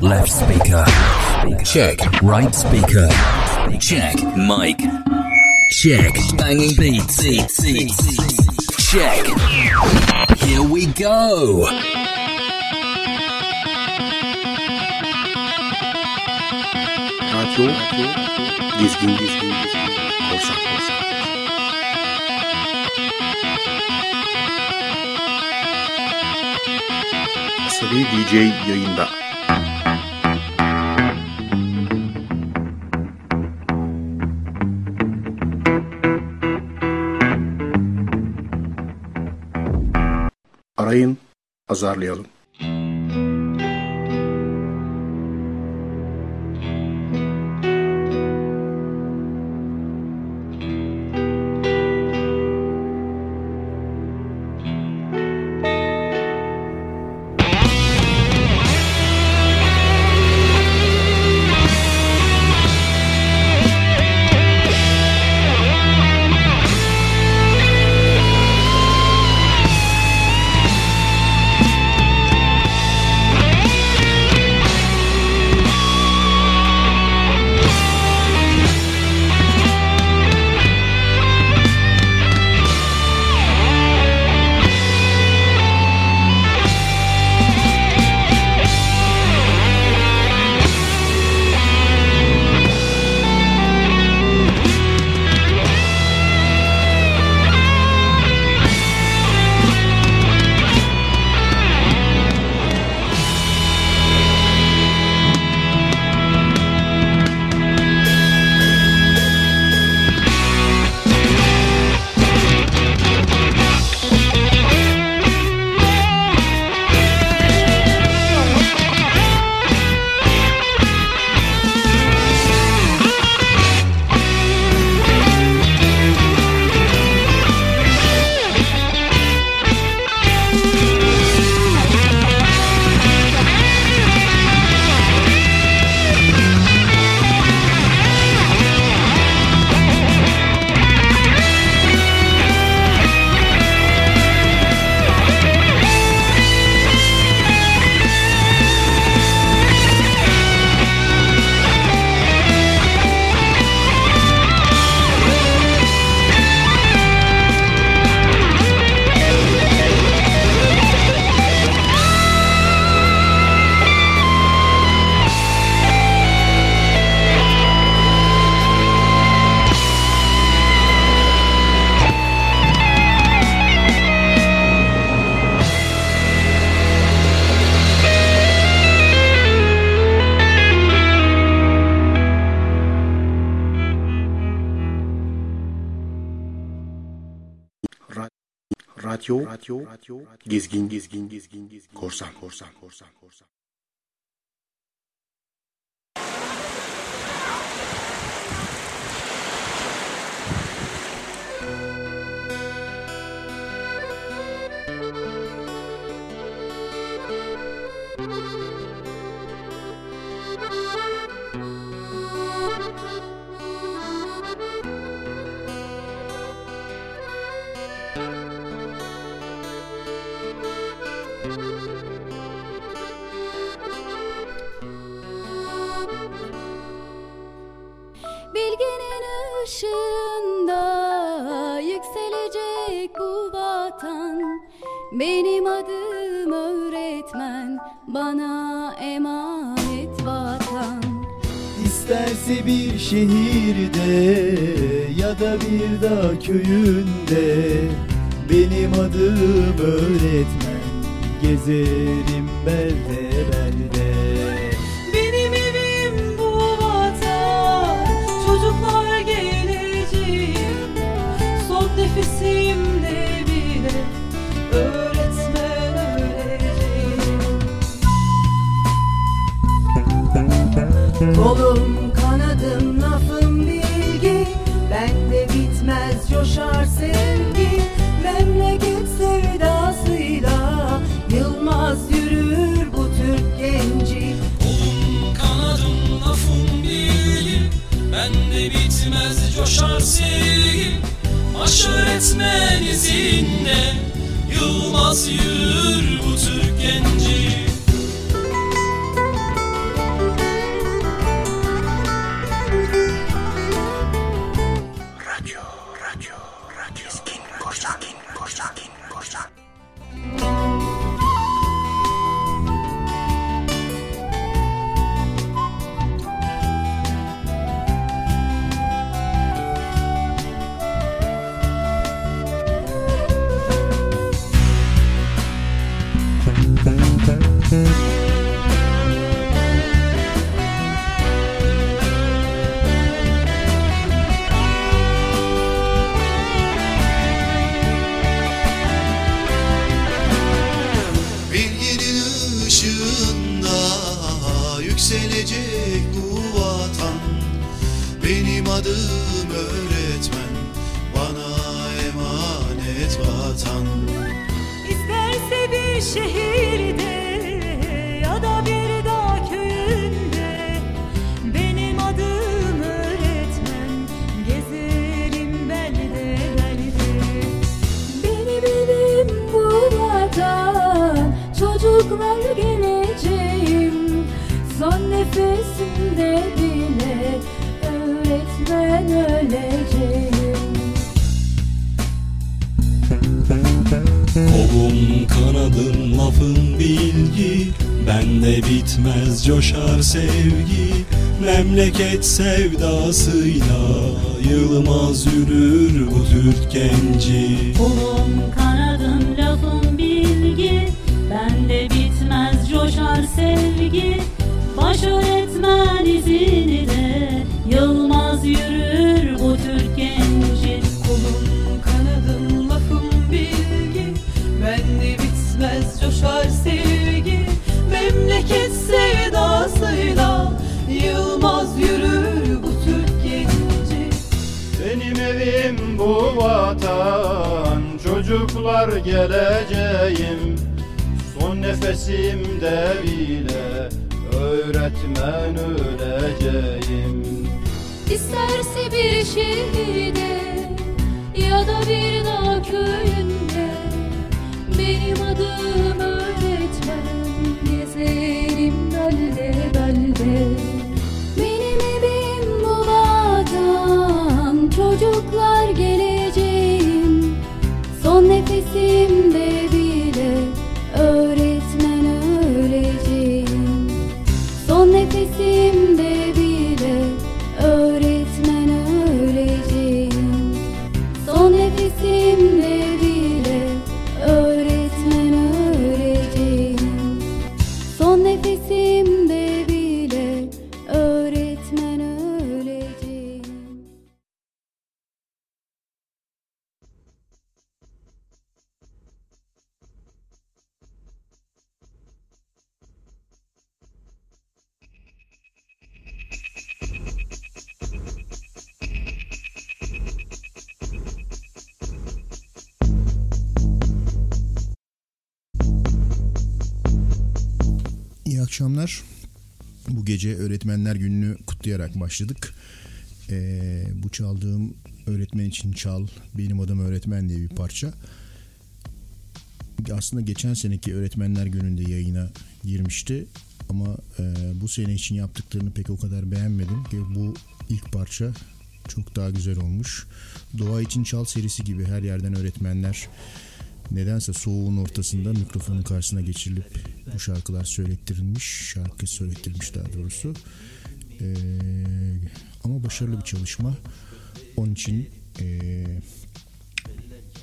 Left speaker. Check. Right speaker. Check. Mic. Check. Banging beats. Check. Here we go. Radyo Dizgin Dizgin Korsan Korsan Asabi DJ azarlayalım. Radyo Gezgin Gezgin Gezgin Gezgin. Korsan. Korsan Korsan Korsan Benim adım öğretmen bana emanet vatan. İsterse bir şehirde ya da bir dağ köyünde Benim adım öğretmen gezerim belde Kolum kanadım lafım bilgi. Bende bitmez coşar sevgi. Memleket sevdasıyla Yılmaz yürür bu Türk genci. Kanadım lafım bilgi. Bende bitmez coşar sevgi. Baş öğretmen izinde Yılmaz yürür bu Türk genci sevdasıyla kutlayarak başladık. Ee, bu çaldığım Öğretmen için Çal, Benim Adım Öğretmen diye bir parça. Aslında geçen seneki Öğretmenler Günü'nde yayına girmişti. Ama e, bu sene için yaptıklarını pek o kadar beğenmedim. Ki bu ilk parça çok daha güzel olmuş. Doğa için Çal serisi gibi her yerden öğretmenler nedense soğuğun ortasında mikrofonun karşısına geçirilip bu şarkılar söylettirilmiş. Şarkı söylettirilmiş daha doğrusu. Ee, ama başarılı bir çalışma. Onun için ee,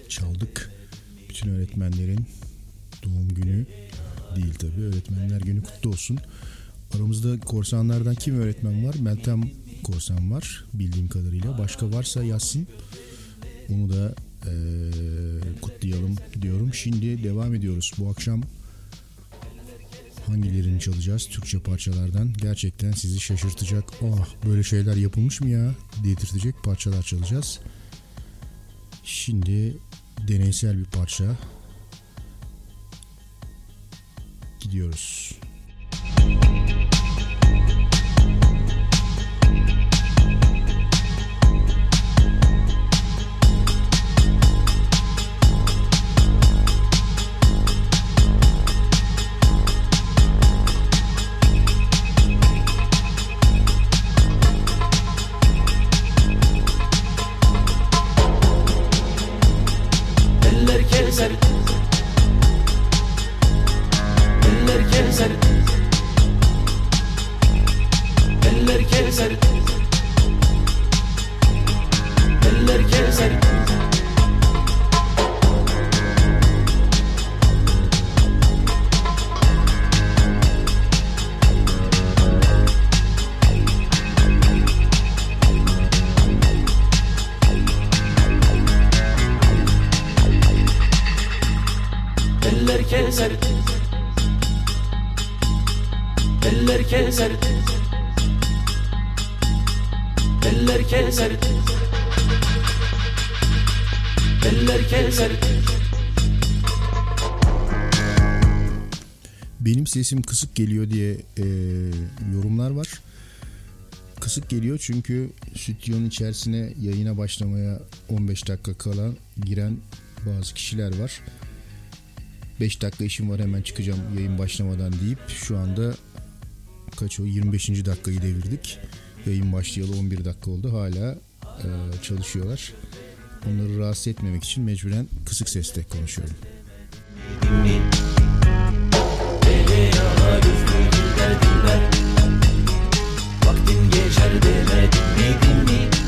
çaldık. Bütün öğretmenlerin doğum günü değil tabi. Öğretmenler günü kutlu olsun. Aramızda korsanlardan kim öğretmen var? Meltem korsan var bildiğim kadarıyla. Başka varsa yazsın. Onu da eee, kutlayalım diyorum. Şimdi devam ediyoruz. Bu akşam hangilerini çalacağız Türkçe parçalardan? Gerçekten sizi şaşırtacak. Ah böyle şeyler yapılmış mı ya? Dedirtecek parçalar çalacağız. Şimdi deneysel bir parça. Gidiyoruz. Eller sesim kısık geliyor diye e, yorumlar var. Kısık geliyor çünkü stüdyonun içerisine yayına başlamaya 15 dakika kala giren bazı kişiler var. 5 dakika işim var hemen çıkacağım yayın başlamadan deyip şu anda kaç o 25. dakikayı devirdik. Yayın başlayalı 11 dakika oldu. Hala e, çalışıyorlar. Onları rahatsız etmemek için mecburen kısık sesle konuşuyorum. Vaktin geçer demedim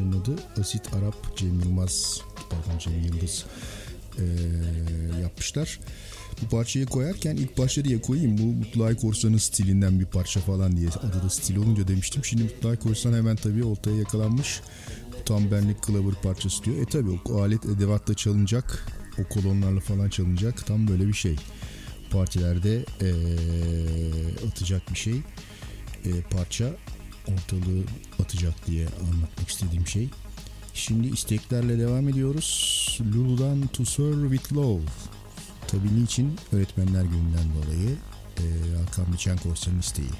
parçanın Asit Arap Cem Yılmaz pardon Cem Yıldız e, yapmışlar. Bu parçayı koyarken ilk başta diye koyayım bu Mutlay Korsan'ın stilinden bir parça falan diye adı da stil olunca demiştim. Şimdi Mutlay Korsan hemen tabii oltaya yakalanmış. Tam benlik kılavur parçası diyor. E tabii o alet edevatla çalınacak. O kolonlarla falan çalınacak. Tam böyle bir şey. Partilerde eee, atacak bir şey. Eee, parça ortalığı atacak diye anlatmak istediğim şey. Şimdi isteklerle devam ediyoruz. Lulu'dan To Serve With Love. Tabii niçin? Öğretmenler gününden dolayı eee Hakan Biçen Korsan'ın isteği.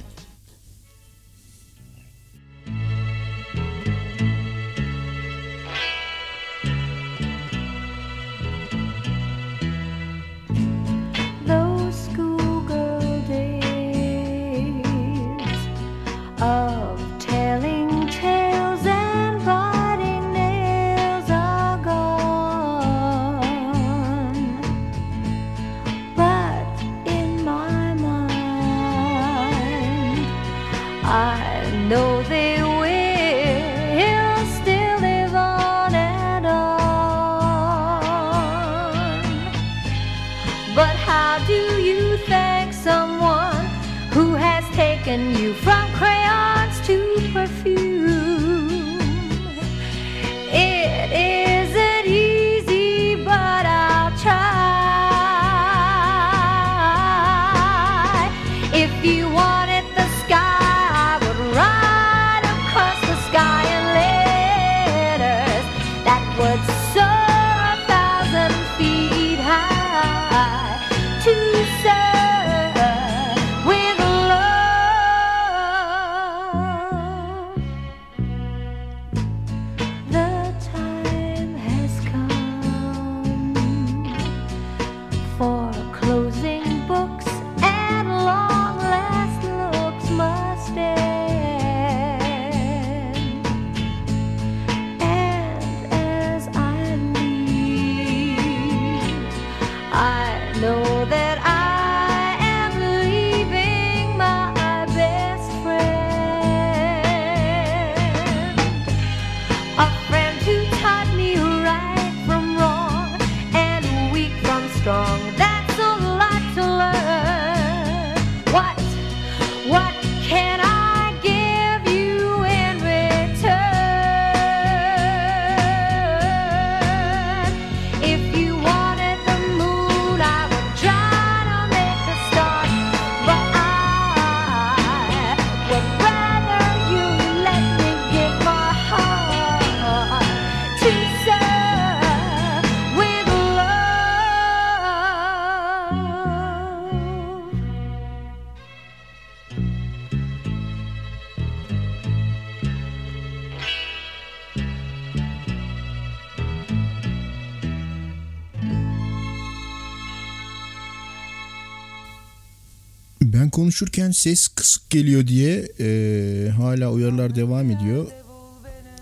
Konuşurken ses kısık geliyor diye e, hala uyarılar devam ediyor.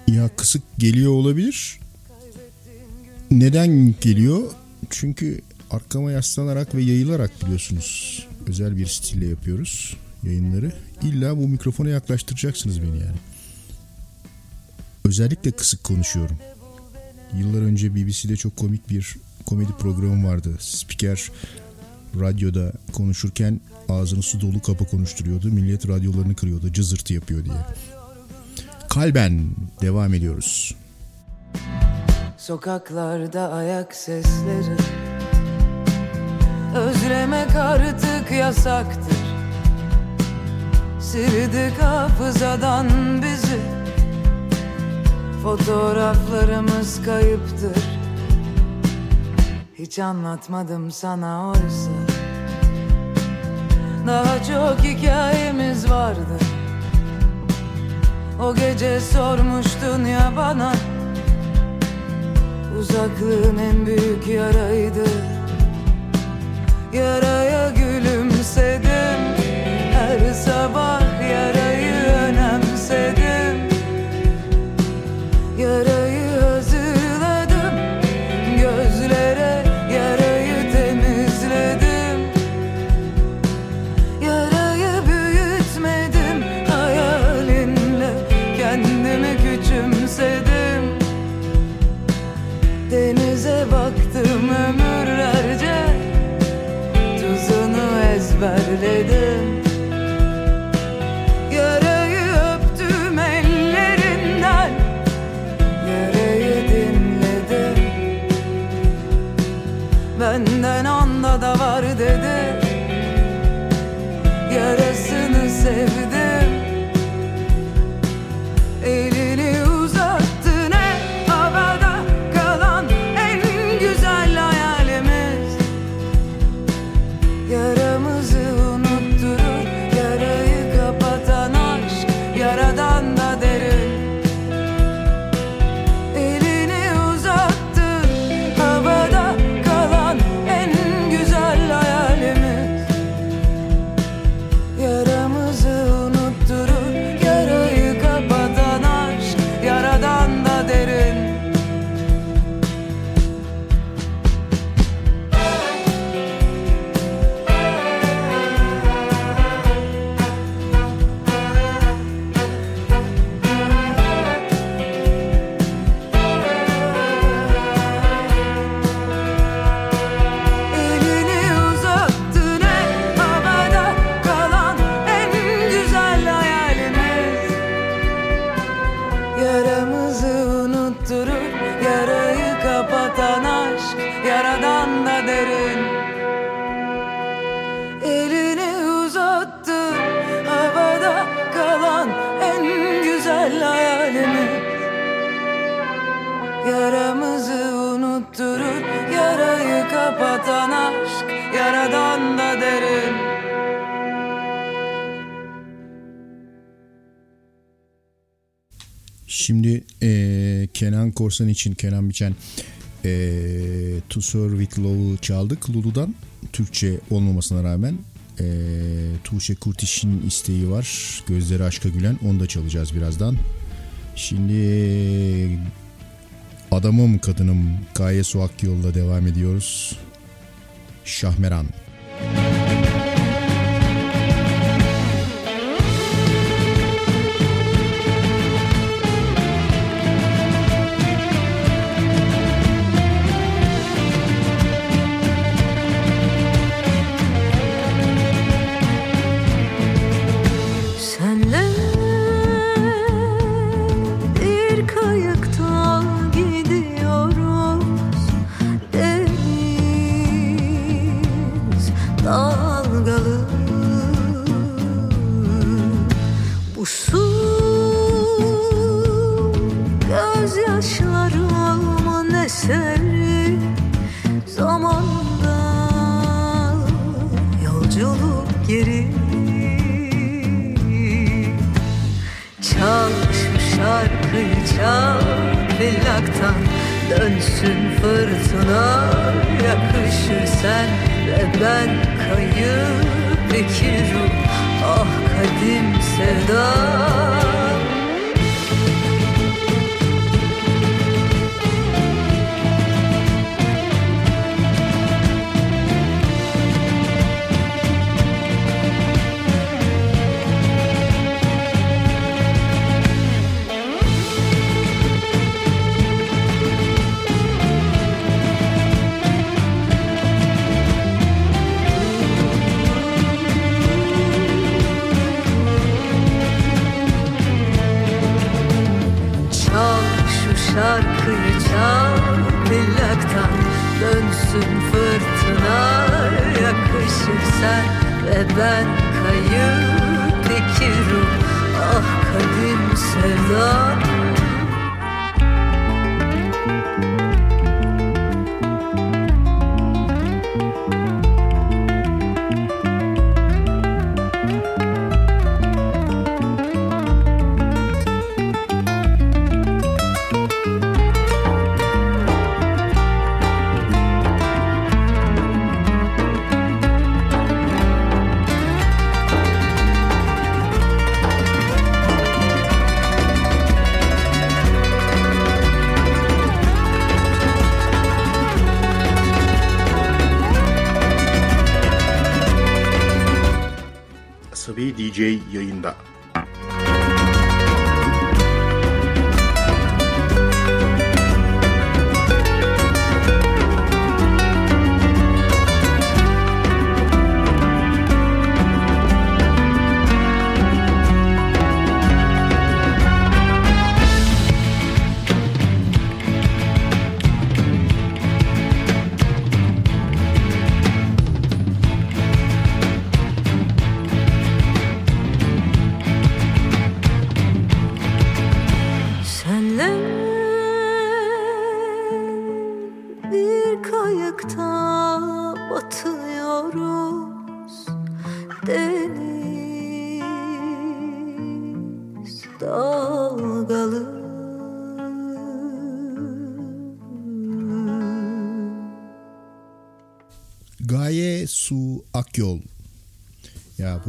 Ya kısık geliyor olabilir. Neden geliyor? Çünkü arkama yaslanarak ve yayılarak biliyorsunuz özel bir stille yapıyoruz yayınları. İlla bu mikrofona yaklaştıracaksınız beni yani. Özellikle kısık konuşuyorum. Yıllar önce BBC'de çok komik bir komedi programı vardı. Spiker radyoda konuşurken ağzını su dolu kapa konuşturuyordu. Millet radyolarını kırıyordu. Cızırtı yapıyor diye. Kalben devam ediyoruz. Sokaklarda ayak sesleri Özlemek artık yasaktır Sildik hafızadan bizi Fotoğraflarımız kayıptır Hiç anlatmadım sana oysa Daha çok hikayemiz vardı. O gece sormuştun ya bana Uzaklığın en büyük yaraydı. Yaraya gülümsedim Her sabah kapatan aşk yaradan da derin Şimdi eee, Kenan Korsan için Kenan Biçen eee To Serve With Love'ı çaldık Lulu'dan. Türkçe olmamasına rağmen eee Tuğçe Kurtiş'in isteği var. Gözleri aşka gülen. Onu da çalacağız birazdan. Şimdi adamım kadınım Gaye Su Akyol'la devam ediyoruz. شاه مران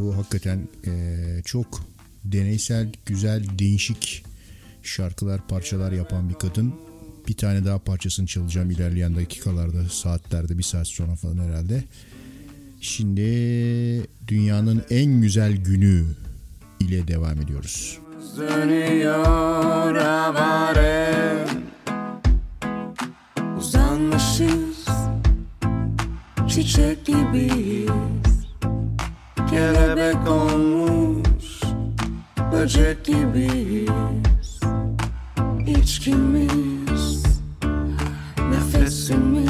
Bu hakikaten e, çok deneysel, güzel, değişik şarkılar, parçalar yapan bir kadın. Bir tane daha parçasını çalacağım ilerleyen dakikalarda, saatlerde, bir saat sonra falan herhalde. Şimdi dünyanın en güzel günü ile devam ediyoruz. Dönüyor avare Uzanmışız Çiçek gibiyiz Kelebek olmuş Böcek gibiyiz. İçkimiz Nefesimiz.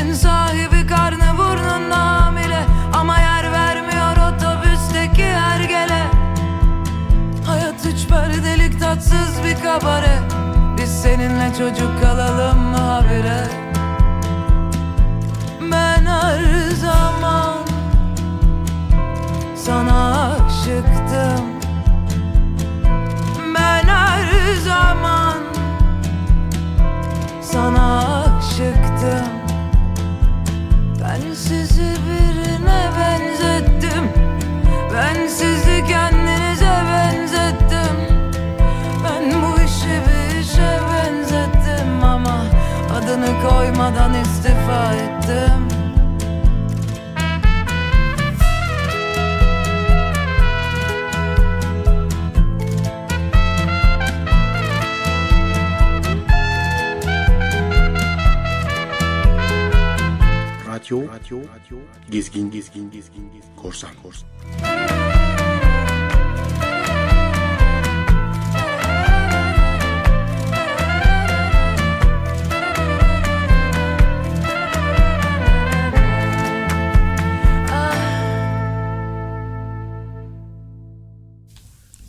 Cennetin sahibi karnı burnunda hamile. Ama yer vermiyor otobüsteki hergele. Hayat üç perdelik tatsız bir kabare. Biz seninle çocuk kalalım mı habire? Ben her zaman sana aşıktım. Ben her zaman sana aşıktım Ben sizi birine benzettim. Ben sizi kendinize benzettim. Ben bu işi bir işe benzettim ama Adını koymadan istifa ettim Radyo, radyo, radyo, gezgin, gezgin, gezgin, gezgin, korsan, korsan.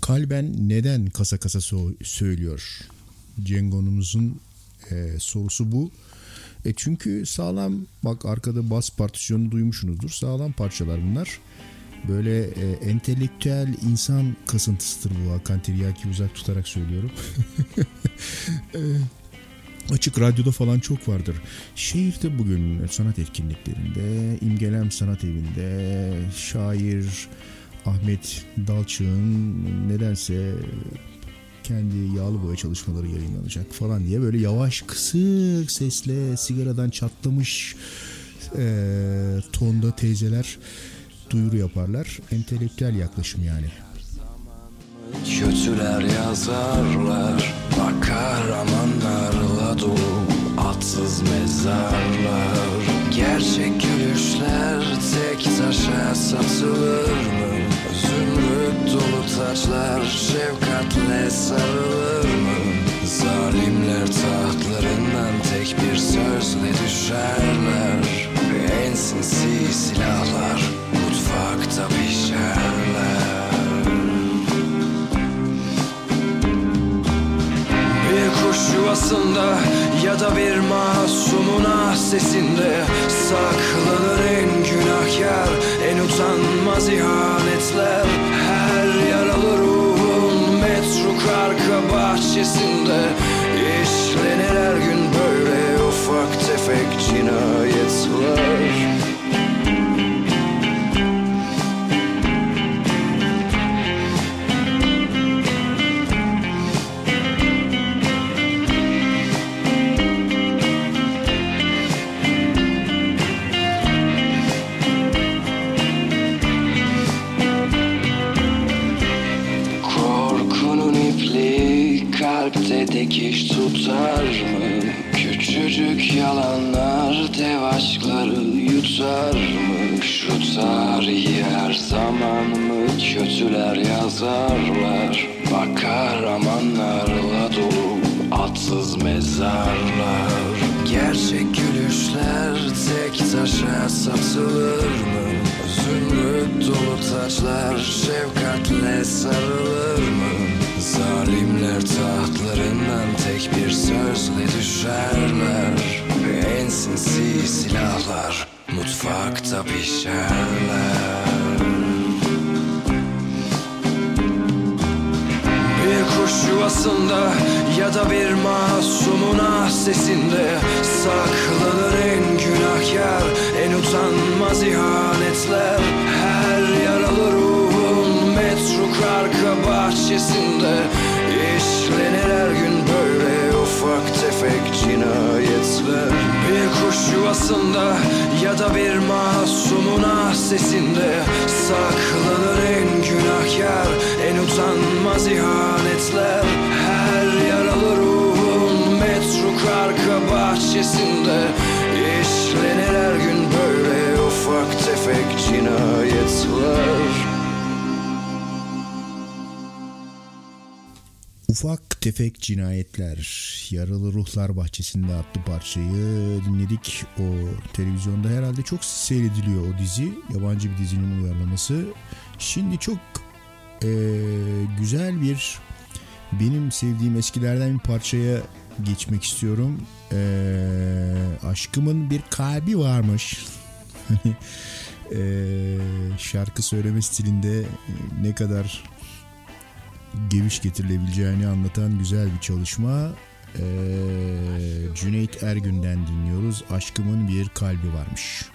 Kalben neden kasa kasa so- söylüyor? Cengo'numuzun e, sorusu bu. E çünkü sağlam bak arkada bas partisyonu duymuşsunuzdur. Sağlam parçalar bunlar. Böyle e, entelektüel insan kasıntısıdır bu Hakan Tiryaki uzak tutarak söylüyorum. E, açık radyoda falan çok vardır. Şehirde bugün sanat etkinliklerinde, İmgelem Sanat Evi'nde şair Ahmet Dalçık'ın nedense kendi yağlı boya çalışmaları yayınlanacak falan diye böyle yavaş kısık sesle sigaradan çatlamış e, tonda teyzeler duyuru yaparlar. Entelektüel yaklaşım yani. Kötüler yazarlar Bakar dolu Atsız mezarlar Gerçek gülüşler tek taşa satılır mı? Zümrüt dolu taçlar şefkatle sarılır mı? Zalimler tahtlarından tek bir sözle düşerler En sinsi silahlar mutfakta pişerler Bir kuş yuvasında ya da bir masumun ah sesinde Saklanır en günahkar, en utanmaz ihanetler. Her yaralı ruhun metruk arka bahçesinde. İşlenir her gün böyle ufak tefek cinayetler kalpte dikiş tutar mı? Küçücük yalanlar dev aşkları yutar mı? Şu tarihi her zaman mı kötüler yazarlar? Bakar amanlarla dolu atsız mezarlar Gerçek gülüşler tek taşa satılır mı? Zümrüt dolu taçlar şefkatle sarılır mı? Zalimler tahtlarından tek bir sözle düşerler. En sinsi silahlar mutfakta pişerler. Bir kuş yuvasında ya da bir masumun ah sesinde Saklanır en günahkar, en utanmaz ihanetler arka bahçesinde İşlenir her gün böyle ufak tefek cinayetler. Bir kuş yuvasında ya da bir masumun ah sesinde Saklanır en günahkar, en utanmaz ihanetler. Her yaralı ruhun metruk arka bahçesinde İşlenir her gün böyle ufak tefek cinayetler Ufak tefek cinayetler, yaralı ruhlar bahçesinde adlı parçayı dinledik. O televizyonda herhalde çok seyrediliyor o dizi. Yabancı bir dizinin uyarlaması. Şimdi çok eee, güzel bir benim sevdiğim eskilerden bir parçaya geçmek istiyorum. Eee, aşkımın bir kalbi varmış. Hani eee, şarkı söyleme stilinde ne kadar geviş getirilebileceğini anlatan güzel bir çalışma. Ee, Cüneyt Ergün'den dinliyoruz. Aşkımın bir kalbi varmış.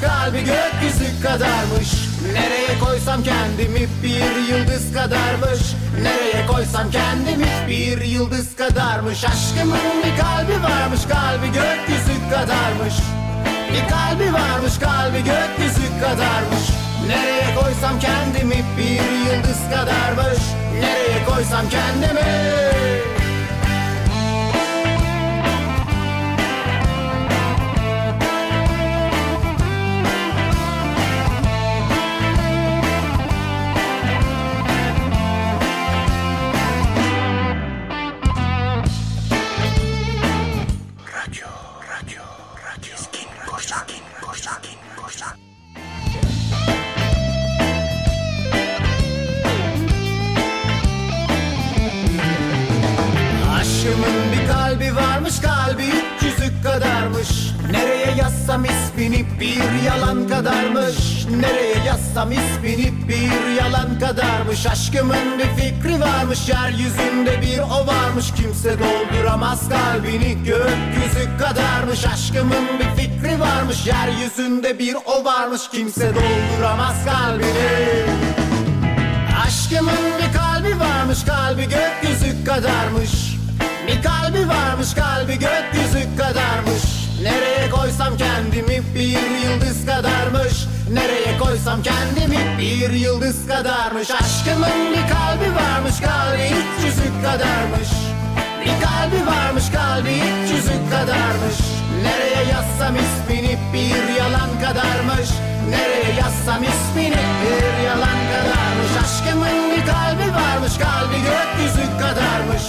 Varmış kalbi gökyüzü kadarmış. Nereye koysam kendimi bir yıldız kadarmış. Nereye koysam kendimi bir yıldız kadarmış. Aşkımın bir kalbi varmış kalbi gökyüzü kadarmış. Bir kalbi varmış kalbi gökyüzü kadarmış. Nereye koysam kendimi bir yıldız kadarmış. Nereye koysam kendimi o varmış Kimse dolduramaz kalbini. Gökyüzü kadarmış Aşkımın bir fikri varmış. Yeryüzünde bir o varmış Kimse dolduramaz kalbini. Aşkımın bir kalbi varmış Kalbi gökyüzü kadarmış. Bir kalbi varmış Kalbi gökyüzü kadarmış. Nereye koysam kendimi bir yıldız kadarmış. Nereye koysam kendimi bir yıldız kadarmış. Aşkımın bir kalbi varmış kalbi üç kadarmış. Bir kalbi varmış kalbi üç yüzük kadarmış. Nereye yazsam ismini bir yalan kadarmış. Nereye yazsam ismini bir yalan kadarmış. Aşkımın bir kalbi varmış kalbi gökyüzü kadarmış.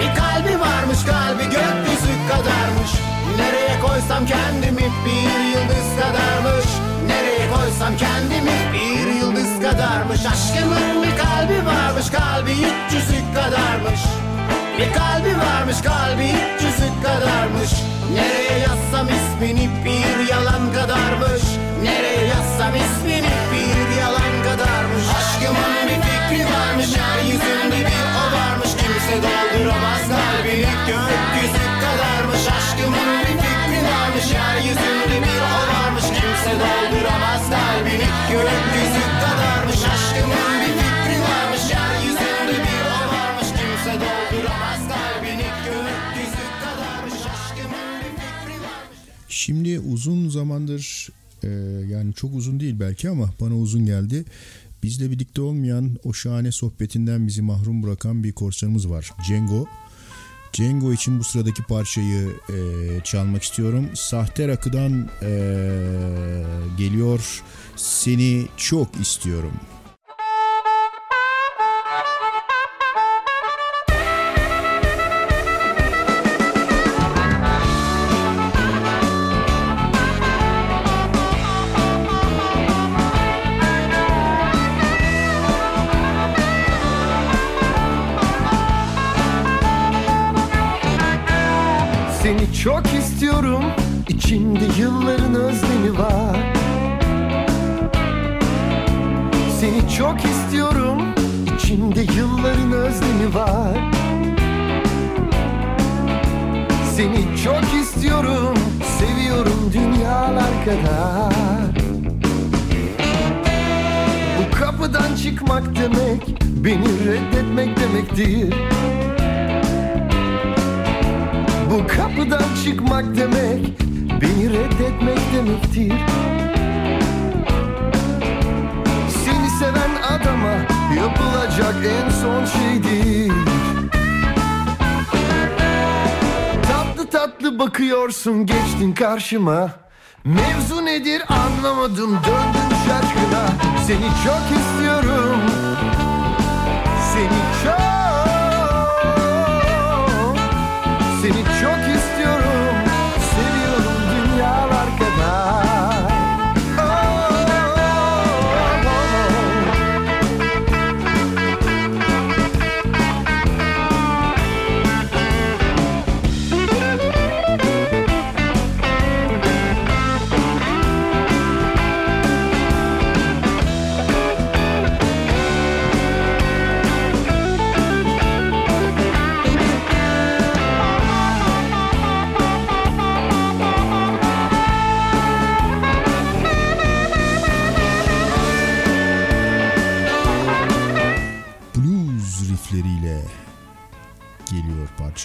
Bir kalbi varmış kalbi gökyüzü kadarmış. Nereye koysam kendimi bir yıldız kadarmış Nereye koysam kendimi? Bir yıldız kadarmış. Aşkımın bir kalbi varmış. Kalbi üç yüzük kadarmış. Bir kalbi varmış. Kalbi üç yüzük kadarmış. Nereye yazsam ismini bir yalan kadarmış. Nereye yazsam ismini bir yalan kadarmış. Aşkımın bir fikri varmış. Yeryüzünde bir o varmış Kimse dolduramaz kalbini gökyüzü kadarmış Aşkımın bir fikri varmış. Yeryüzünde bir o varmış. Kimse dolduramaz kalbini gökyüzü kadarmış Aşkımın Şimdi uzun zamandır e, yani çok uzun değil belki ama bana uzun geldi. Bizle birlikte olmayan o şahane sohbetinden bizi mahrum bırakan bir korsanımız var. Cengo. Cengo için bu sıradaki parçayı e, çalmak istiyorum. Sahte Rakı'dan e, geliyor. Seni çok istiyorum. Seni çok istiyorum. İçimde yılların özlemi var. Seni çok istiyorum. İçimde yılların özlemi var. Seni çok istiyorum. Seviyorum dünyalar kadar. Bu kapıdan çıkmak demek beni reddetmek demektir bu kapıdan çıkmak demek Beni reddetmek demektir. Seni seven adama Yapılacak en son şeydir. Tatlı tatlı bakıyorsun geçtin karşıma. Mevzu nedir anlamadım döndüm şaşkına Seni çok istiyorum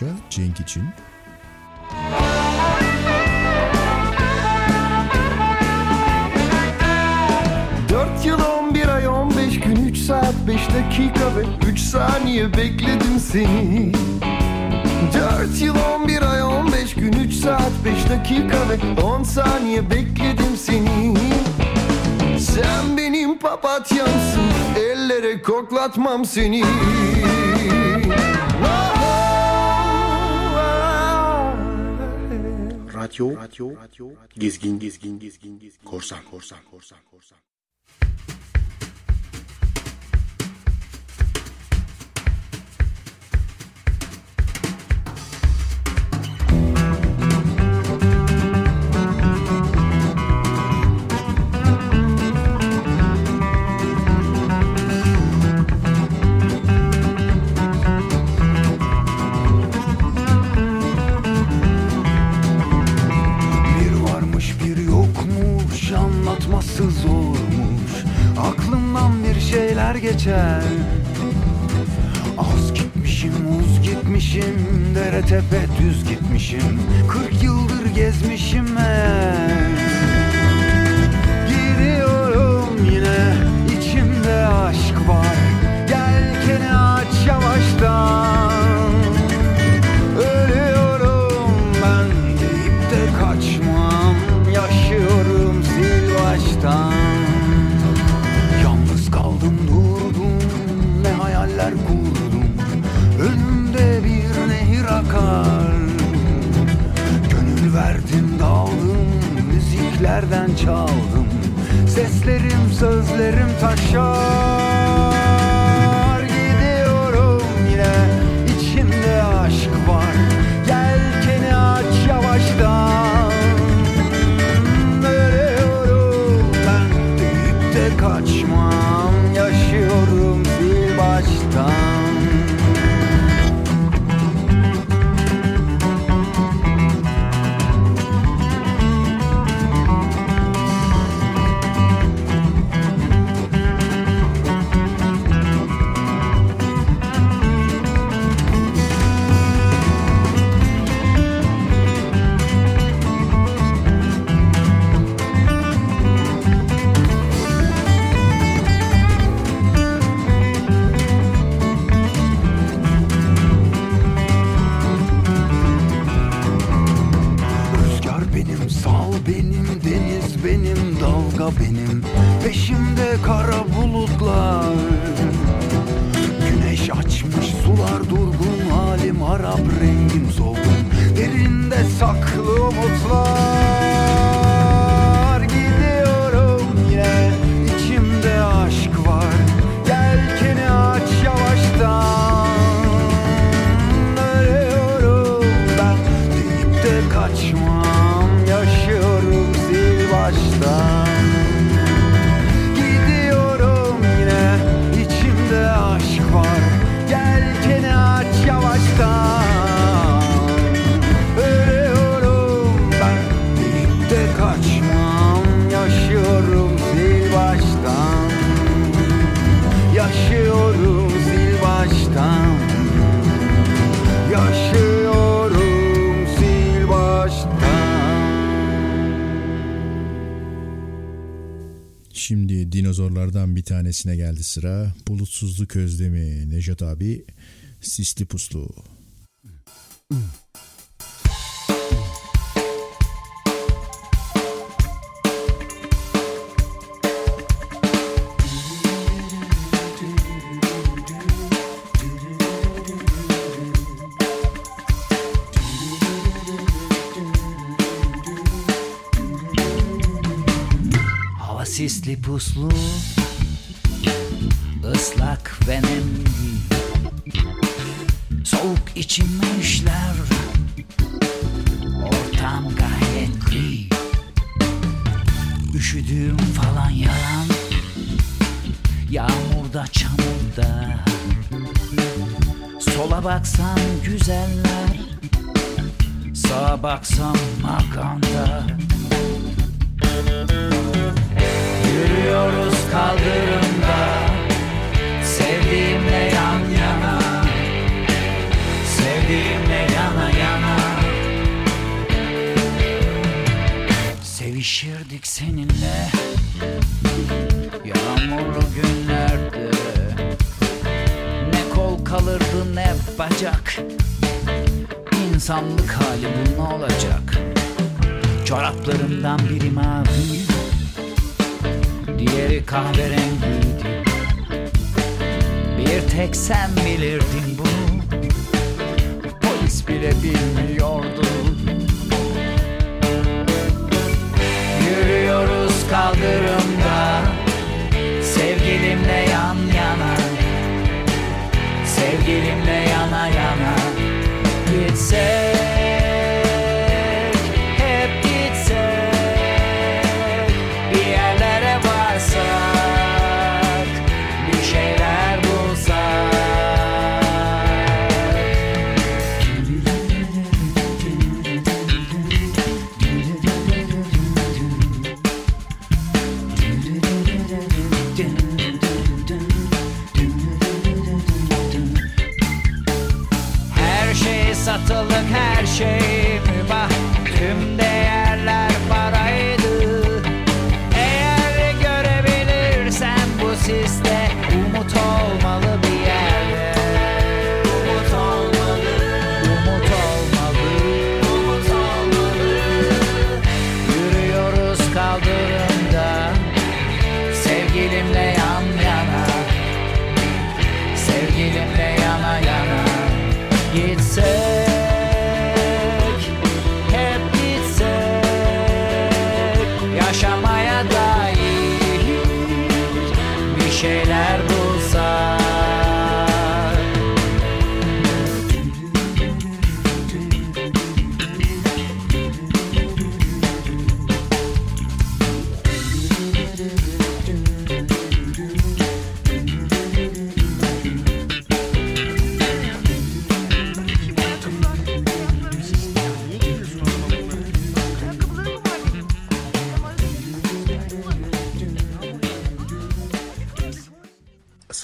parça Cenk için. Dört yıl on bir ay on beş gün üç saat beş dakika ve üç saniye bekledim seni. Dört yıl on bir ay on beş gün üç saat beş dakika ve on saniye bekledim seni. Sen benim papatyamsın ellere koklatmam seni radio, gezgin, korsan, korsan, korsan, korsan. geçer Az gitmişim uz gitmişim Dere tepe düz gitmişim. Kırk yıldır gezmişim eğer Gidiyorum yine içimde aşk var. Yelkeni aç yavaştan. ben çaldım. Seslerim sözlerim taşar. tanesine geldi sıra. Bulutsuzluk özlemi. Nejat abi sisli puslu. Hmm. sisli puslu ıslak ve nemli Soğuk içime işler. Ortam gayet gri. Üşüdüğüm falan yalan. Yağmurda çamurda Sola baksam güzeller. Sağa baksam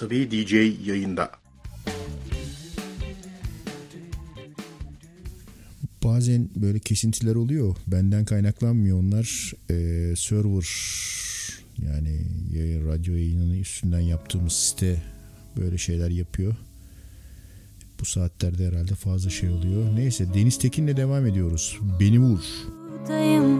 Tabi DJ yayında. Bazen böyle kesintiler oluyor. Benden kaynaklanmıyor onlar. Ee, server yani yayın, radyo yayınını üstünden yaptığımız site böyle şeyler yapıyor. Bu saatlerde herhalde fazla şey oluyor. Neyse Deniz Tekin'le devam ediyoruz. Beni vur. Buradayım.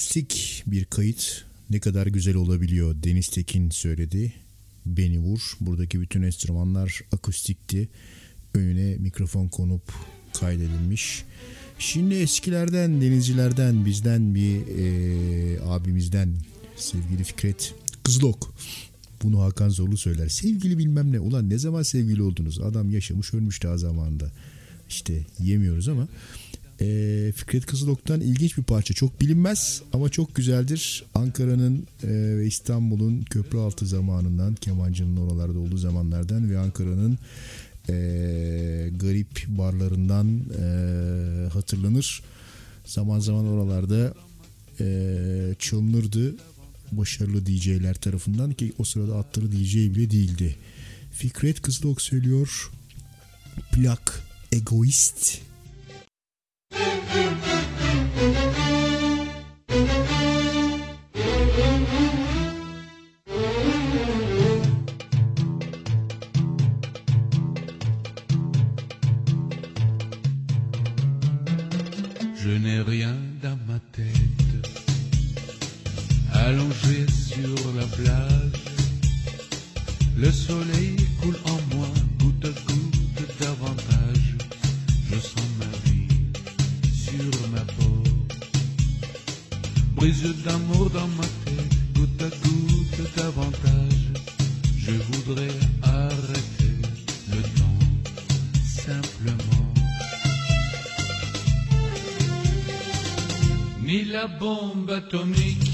Akustik bir kayıt ne kadar güzel olabiliyor Deniz Tekin söyledi. Beni vur. Buradaki bütün enstrümanlar akustikti. Önüne mikrofon konup kaydedilmiş. Şimdi eskilerden, denizcilerden, bizden bir e, abimizden sevgili Fikret Kızılok. Bunu Hakan Zorlu söyler. Sevgili bilmem ne. Ulan ne zaman sevgili oldunuz? Adam yaşamış ölmüş daha zamanında. İşte yemiyoruz ama. E, Fikret Kızılok'tan ilginç bir parça. Çok bilinmez ama çok güzeldir. Ankara'nın e, ve İstanbul'un köprü altı zamanından, kemancının oralarda olduğu zamanlardan ve Ankara'nın e, garip barlarından e, hatırlanır. Zaman zaman oralarda çalınırdı başarılı DJ'ler tarafından ki o sırada atları DJ bile değildi. Fikret Kızılok söylüyor. Plak Egoist. Ni la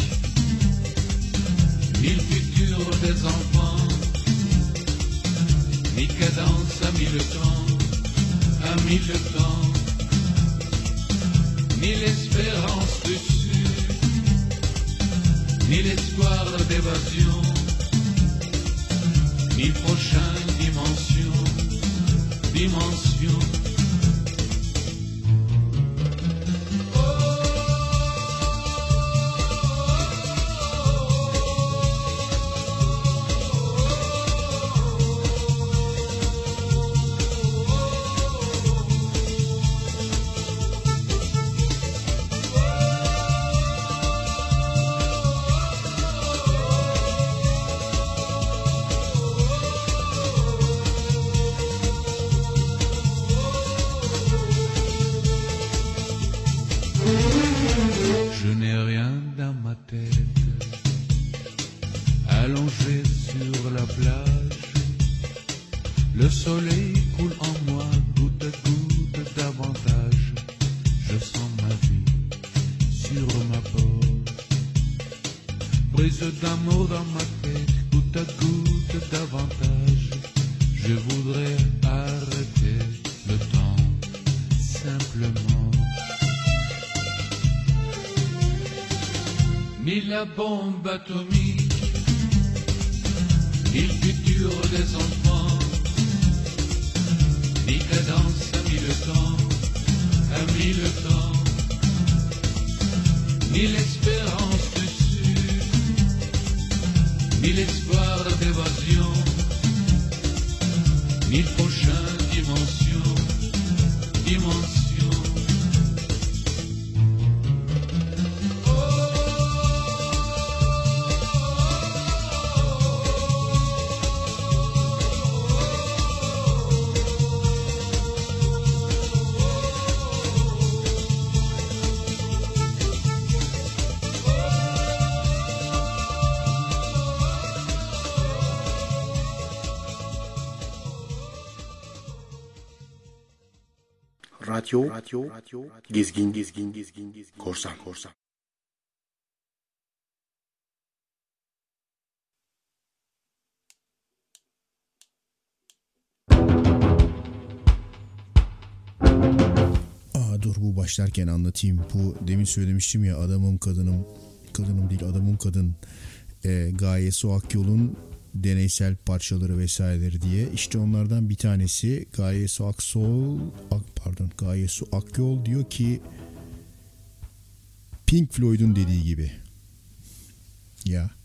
bomba to me. Radyo, radyo, gezgin, gezgin, gezgin, gezgin, korsan, korsan. Dur bu başlarken anlatayım. Bu demin söylemiştim ya adamım kadınım. Kadınım değil adamım kadın. E, Gaye Su Akyol'un deneysel parçaları vesaireleri diye. İşte onlardan bir tanesi Gaye Su Aksol Ak, pardon Gaye Su Akyol diyor ki Pink Floyd'un dediği gibi. Ya.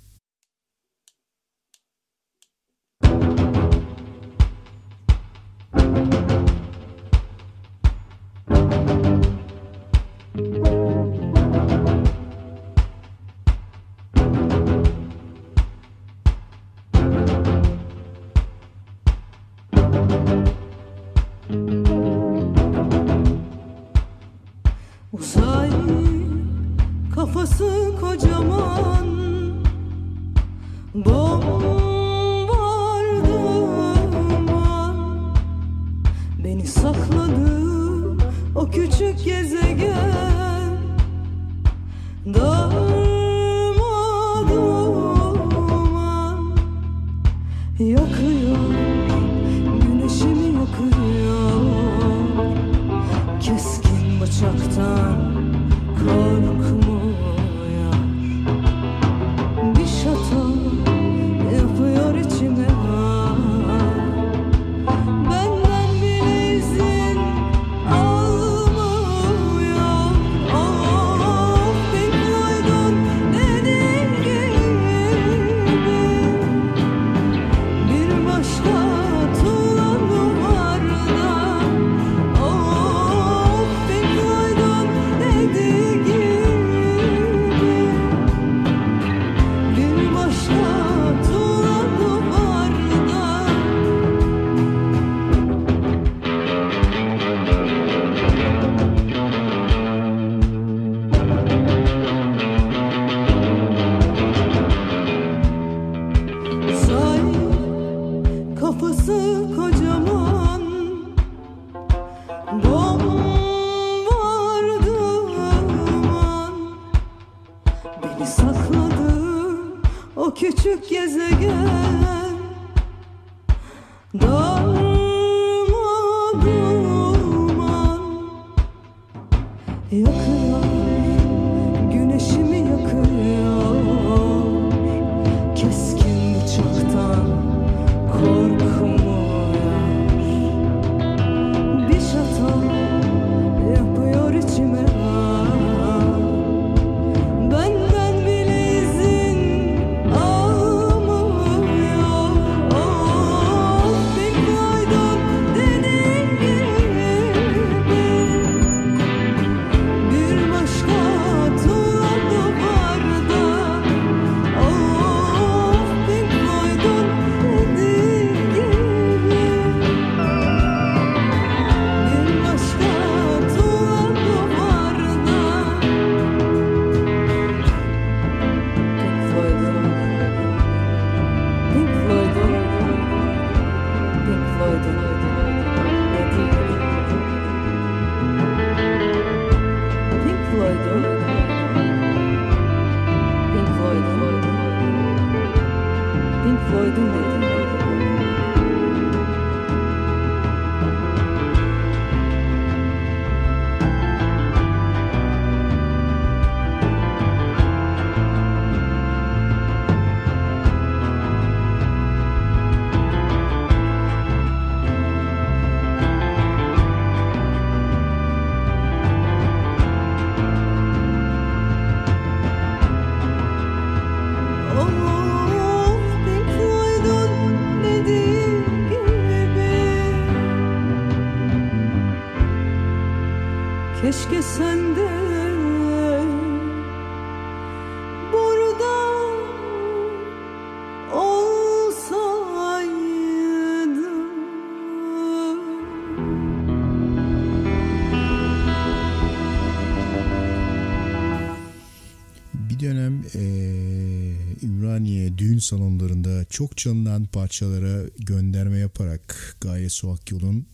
Salonlarında çok çalınan parçalara gönderme yaparak Gaye Suak Yol'un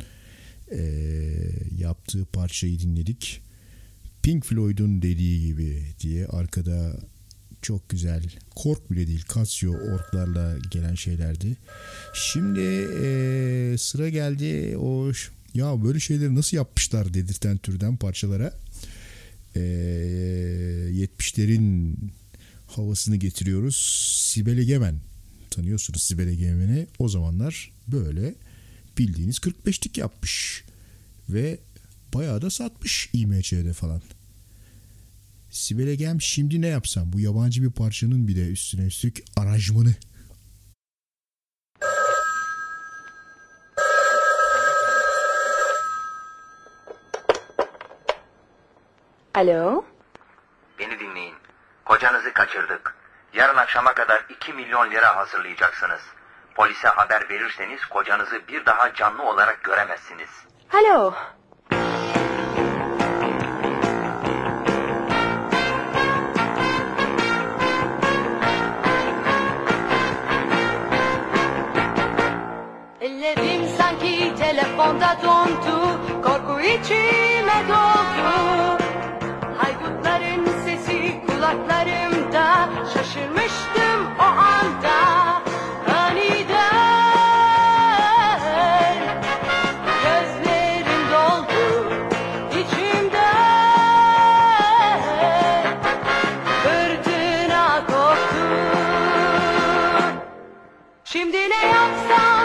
eee, yaptığı parçayı dinledik. Pink Floyd'un dediği gibi diye arkada çok güzel kork bile değil Casio orklarla gelen şeylerdi. Şimdi eee, sıra geldi o ya böyle şeyleri nasıl yapmışlar dedirten türden parçalara ee, 70'lerin havasını getiriyoruz. Sibel Egemen tanıyorsunuz Sibel Egemen'i. O zamanlar böyle bildiğiniz 45'lik yapmış ve bayağı da satmış IMC'de falan. Sibel Egem şimdi ne yapsam bu yabancı bir parçanın bir de üstüne üstlük aranjmanı Alo? Beni dinleyin. Kocanızı kaçırdık. Yarın akşama kadar 2 milyon lira hazırlayacaksınız. Polise haber verirseniz kocanızı bir daha canlı olarak göremezsiniz. Alo? Ellerim sanki telefonda dondu Korku içime doldu Şaşırmıştım o anda. Aniden Gözlerim doldu içimde. Fırtına koptu. Şimdi ne yapsam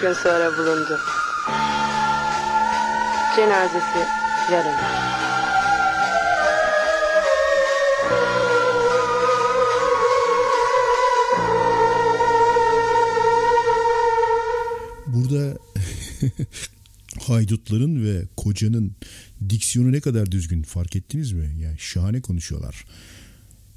gün sonra bulundu. Cenazesi yarın. Burada haydutların ve kocanın diksiyonu ne kadar düzgün fark ettiniz mi? Yani şahane konuşuyorlar.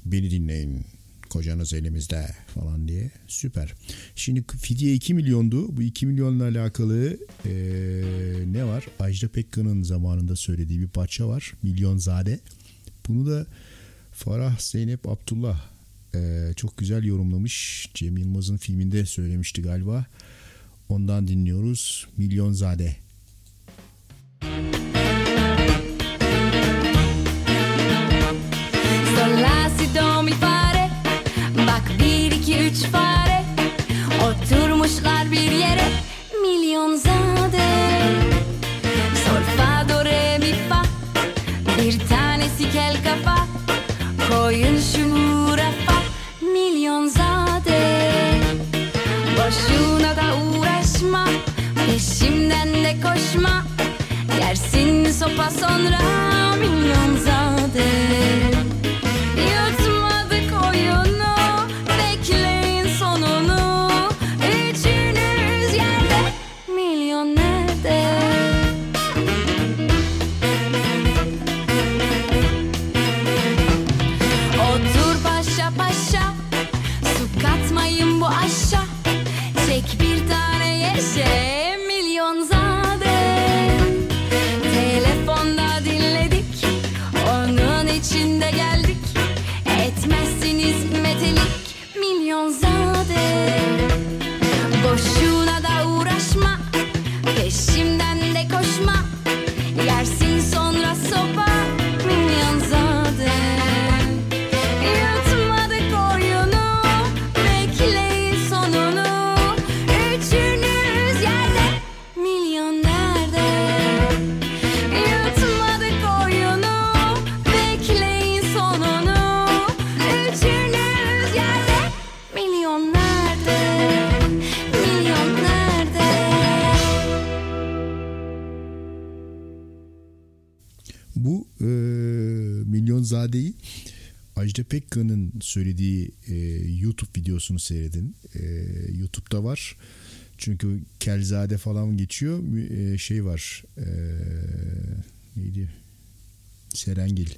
Beni dinleyin. Kocanız elimizde falan diye. Süper. Şimdi fidye 2 milyondu. Bu 2 milyonla alakalı eee, ne var? Ajda Pekkan'ın zamanında söylediği bir parça var. Milyonzade. Bunu da Farah Zeynep Abdullah eee, çok güzel yorumlamış. Cem Yılmaz'ın filminde söylemişti galiba. Ondan dinliyoruz. Milyonzade. Sol la si do mi fare Bak bir iki üç fare Oturmuşlar bir yere Milyon zade. Sol fa do re mi fa? Bir tanesi kel kafa. Koyun şunu rafa Milyon zade. Boşuna da uğraşma Peşimden de koşma. Yersin sopa sonra milyon zade Pekkan'ın söylediği e, YouTube videosunu seyredin. E, YouTube'da var. Çünkü Kelzade falan geçiyor. E, şey var. E, neydi? Serengil.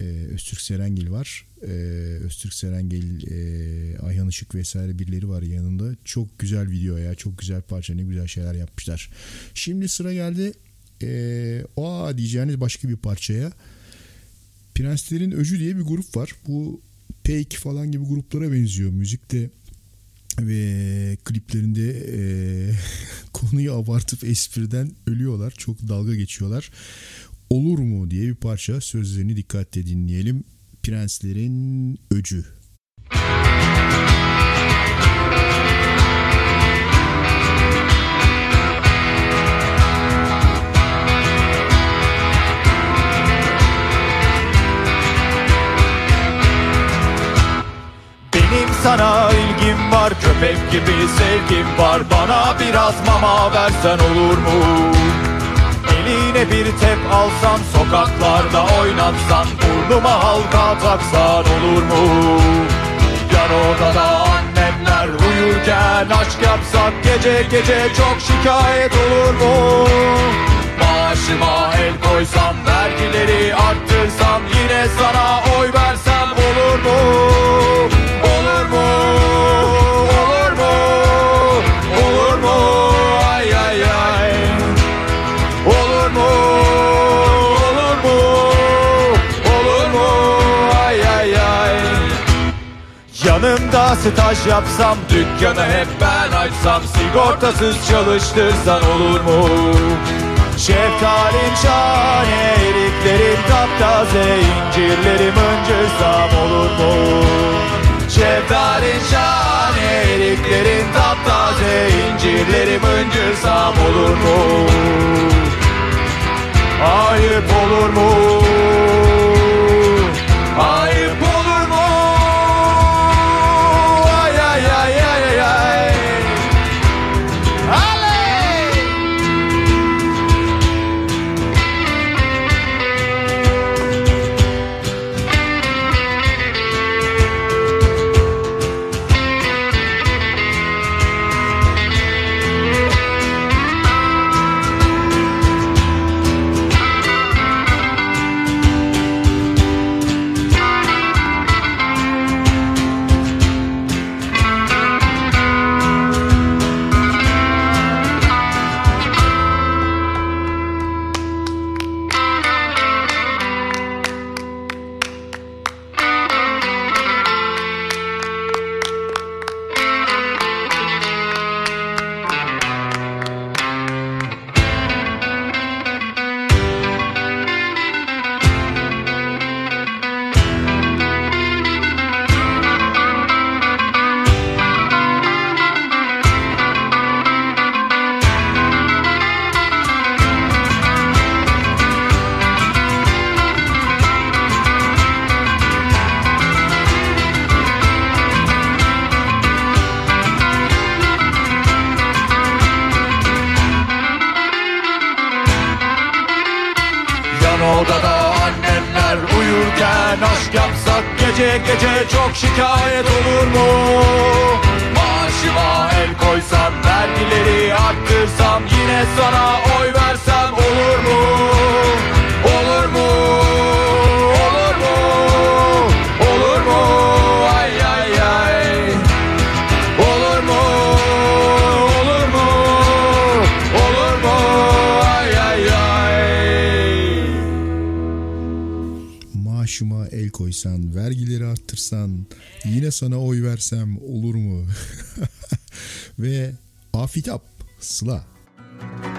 E, Öztürk Serengil var. E, Öztürk Serengil, e, Ayhan Işık vesaire birileri var yanında. Çok güzel video ya. Çok güzel parça. Ne güzel şeyler yapmışlar. Şimdi sıra geldi. E, o diyeceğiniz başka bir parçaya. Prenslerin Öcü diye bir grup var. Bu Peik falan gibi gruplara benziyor müzikte ve kliplerinde e, konuyu abartıp espriden ölüyorlar. Çok dalga geçiyorlar. Olur mu diye bir parça sözlerini dikkatle dinleyelim. Prenslerin Öcü. Benim sana ilgim var Köpek gibi sevgim var Bana biraz mama versen olur mu? Eline bir tep alsan Sokaklarda oynatsan Burnuma halka taksan olur mu? Yan odada annemler uyurken Aşk yapsak gece gece çok şikayet olur mu? Maaşıma el koysam Vergileri arttırsam Yine sana oy versem olur mu? Staj yapsam Dükkanı hep ben açsam Sigortasız çalıştırsan olur mu? Şeftalin şahane Eriklerin taptaze incirleri mıncırsam olur mu? Şeftalin şahane Eriklerin taptaze incirleri mıncırsam olur mu? Ayıp olur mu? Ayıp Gece gece çok şikayet olur mu? Maaşıma el koysam vergileri arttırsam yine sana oy versem maaşıma el koysan, vergileri arttırsan, yine sana oy versem olur mu? Ve afitap, sıla. Müzik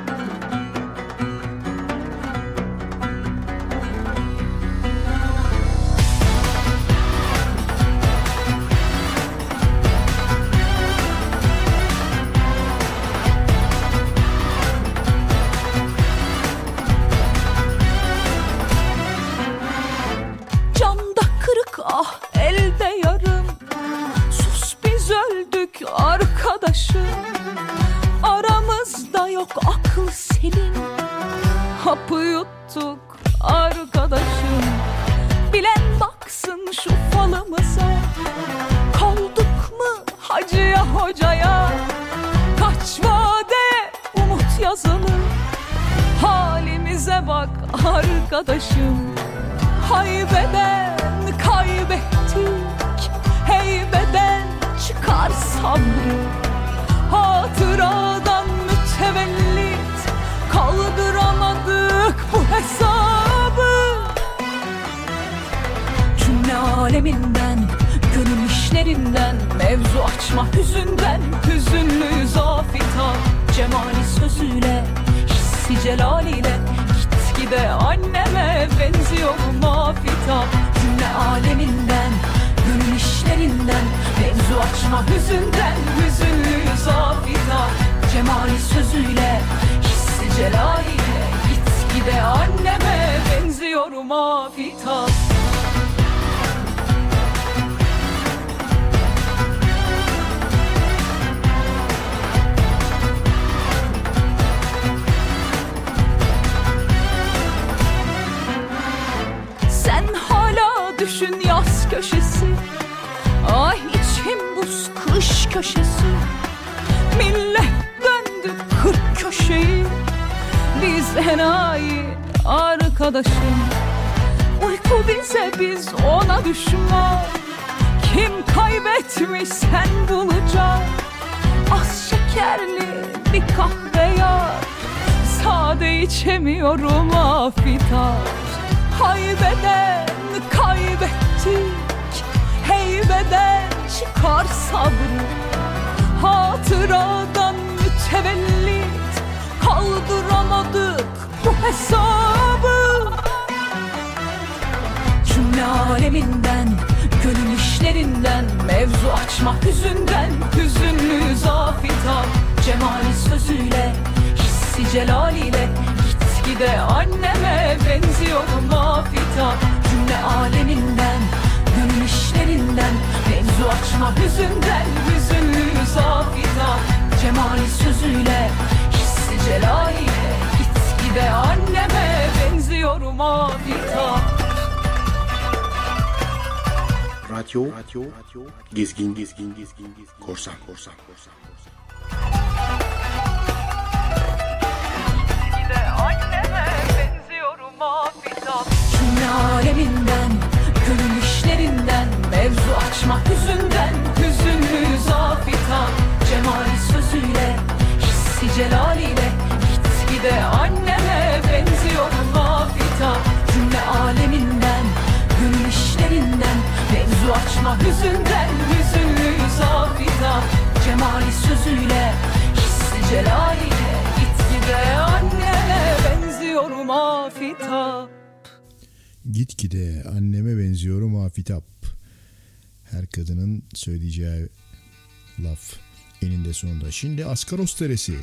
sonunda. Şimdi Askaros Deresi.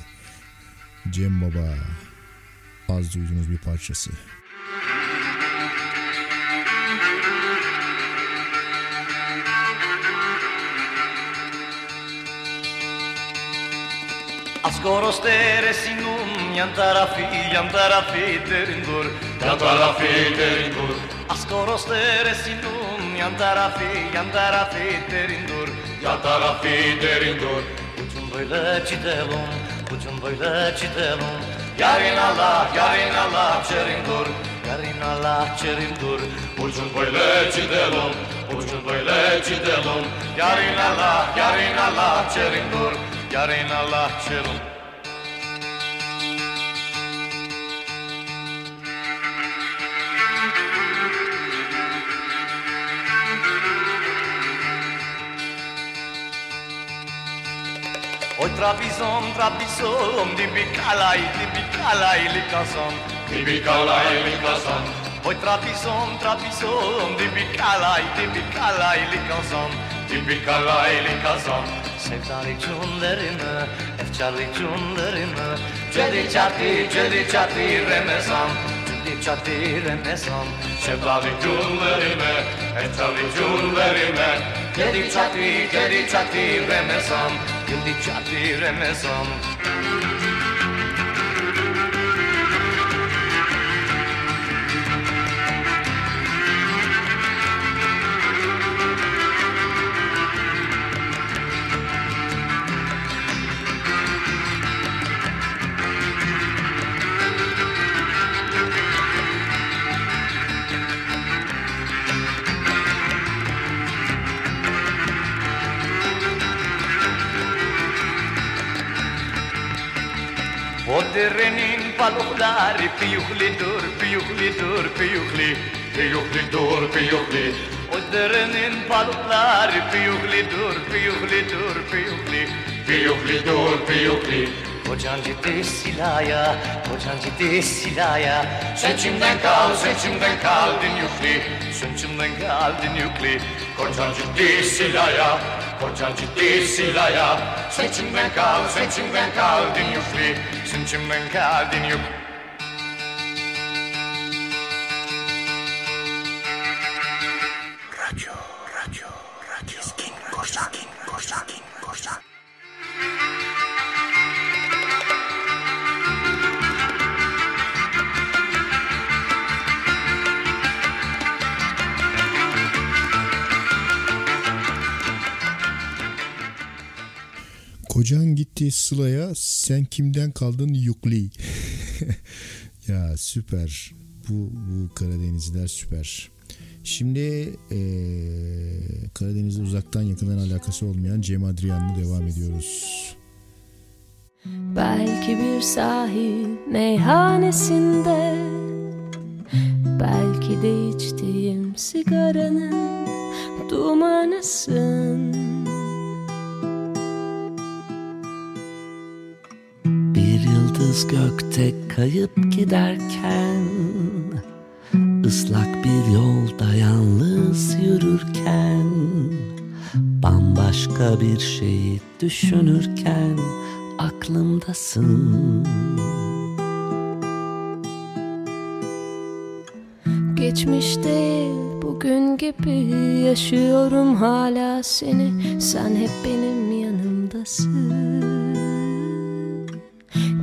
Cem Baba. Az duyduğunuz bir parçası. Askoros deresinun yan tarafı yan tarafı derindur Yan tarafı derindur Askoros deresinun yan tarafı yan tarafı derindur Yan tarafı derindur böyle çidelum ucun böyle çidelum. Yarın Allah yarın Allah çerin dur. Yarın Allah çerin dur. Ucun böyle çidelum Ucun böyle çidelum. Yarın Allah yarın Allah çerin dur. Yarın Allah çerin Oi Trabzon, Trabzon, di Bicalai, di Bicalai, Licason, di Bicalai, Licason. Oi Trabzon, Trabzon, di Bicalai, di Bicalai, Licason, di Bicalai, Licason. Sevdali cunlarını, efkarlı cunlarını, Cedi çati, cedi çati remezan, cedi çati remezan, Sevdali cunlarını, efkarlı cunlarını, Cedi çati, cedi çati remezan, cedi çati remezan. Balokları piyukli dur, piyukli dur, piyukli, piyukli dur, piyukli. O derenin balokları piyukli dur, piyukli dur, piyukli, piyukli dur, piyukli. Kocan ciddi silaya, kocan ciddi silaya. Seçimden kal, seçimden kal din yükli Seçimden kal din yükli Kocan ciddi silaya, kocan ciddi silaya. Seçimden kal, seçimden kal din yükli Seçimden kal din Kocan gitti Sıla'ya sen kimden kaldın yukli. ya süper. Bu, bu Karadenizler süper. Şimdi ee, Karadeniz'de uzaktan yakından alakası olmayan Cem Adrian'la devam ediyoruz. Belki bir sahil meyhanesinde Belki de içtiğim sigaranın dumanısın yıldız gökte kayıp giderken ıslak bir yolda yalnız yürürken Bambaşka bir şeyi düşünürken aklımdasın. Geçmişte bugün gibi yaşıyorum hala seni. Sen hep benim yanımdasın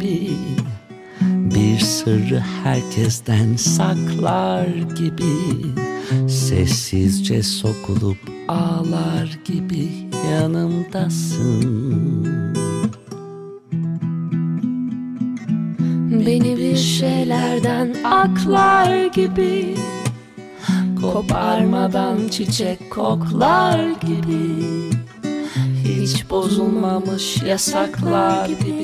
gibi Bir sırrı herkesten saklar gibi Sessizce sokulup ağlar gibi yanımdasın. Beni bir şeylerden aklar gibi Koparmadan çiçek koklar gibi Hiç bozulmamış yasaklar gibi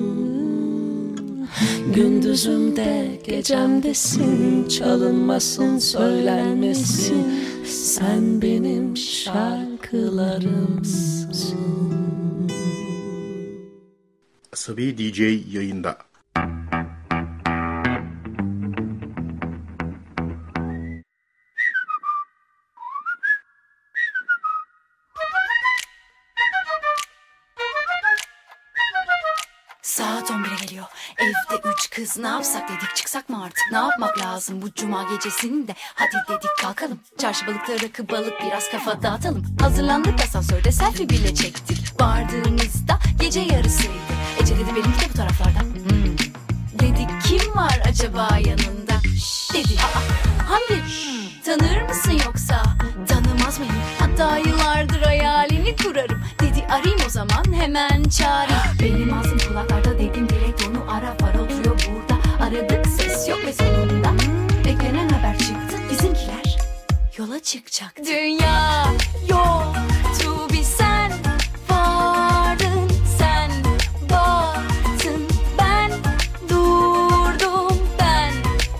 Gündüzümde gecemdesin Çalınmasın söylenmesin Sen benim şarkılarımsın Asabi DJ yayında. Kız ne yapsak dedik çıksak mı artık? Ne yapmak lazım bu cuma gecesinde? Hadi dedik kalkalım. Çarşı balıkta rakı balık biraz kafa dağıtalım. Hazırlandık asansörde selfie bile çektik. Vardığımızda gece yarısıydı. Ece dedi benimki de bu taraflarda. Hmm. Dedi kim var acaba yanında? Şşş, dedi. Aa, Hamdi tanır mısın yoksa? Tanımaz mıyım? Hatta yıllardır hayalini kurarım. Dedi arayayım o zaman hemen çağırayım. Benim ağzım kulaklarda dedim direkt onu ara burada. Aradık ses yok ve sonunda beklenen haber çıktı. Bizimkiler yola çıkacaktı. Dünya yoktu bir sen vardın sen baktın ben durdum ben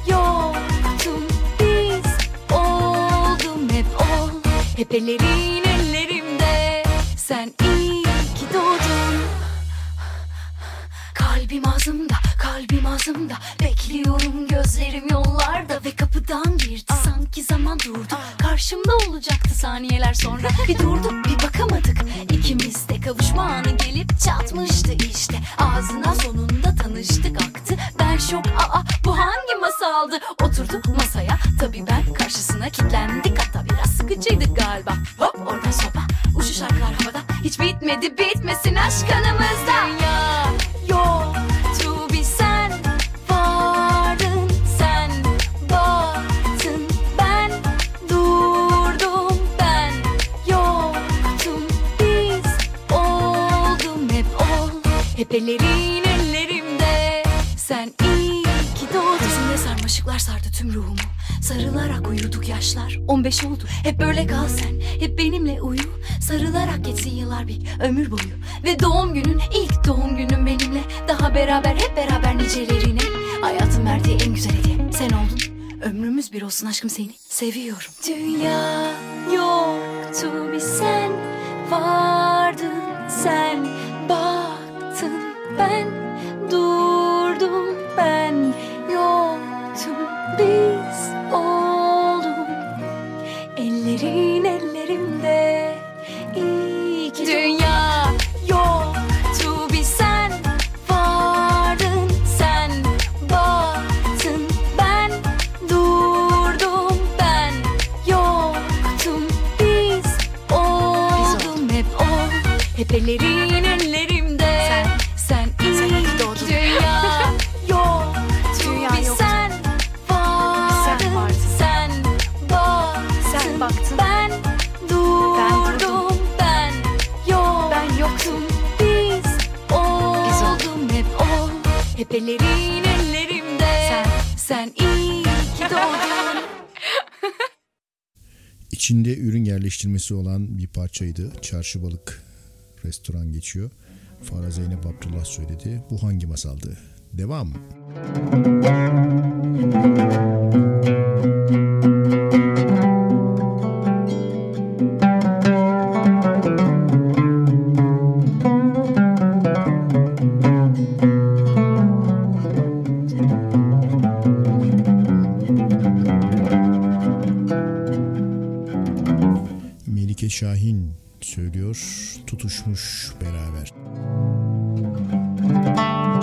yoktum biz oldum hep ol hep ellerimde sen iyi ki doğdun Kalbim ağzımda, ağzımda Bekliyorum gözlerim yollarda Ve kapıdan girdi sanki zaman durdu. Karşımda olacaktı saniyeler sonra. Bir durduk bir bakamadık. İkimiz de kavuşma anı gelip çatmıştı işte. Ağzına sonunda tanıştık aktı. Ben şok aa bu hangi masaldı? Oturduk masaya. Tabii ben karşısına kilitlendik. Hatta biraz sıkıcıydık galiba. Hop oradan sopa. Uçuş şarkılar havada. Hiç bitmedi bitmesin aşk kanımızda Dünya yoktu ellerin ellerimde. Sen iyi ki doğdun. Yüzünde sarmaşıklar sardı tüm ruhumu. Sarılarak uyuduk yaşlar. 15 oldu. Hep böyle kal sen. Hep benimle uyu. Sarılarak geçsin yıllar bir ömür boyu. Ve doğum günün ilk doğum günün benimle. Daha beraber hep beraber nicelerine. Hayatın verdiği en güzel hediye. Sen oldun. Ömrümüz bir olsun aşkım seni. Seviyorum. Dünya yoktu bir sen. Vardın sen. Baktın ben durdum ben yoktum. Biz oldum. Ellerin ellerimde hep ellerin ellerimde sen sen iyi ki doğdun İçinde ürün yerleştirmesi olan bir parçaydı. Çarşı balık restoran geçiyor. Farah Zeynep Abdullah söyledi. Bu hangi masaldı? Devam. kalbi Şahin söylüyor tutuşmuş beraber. Müzik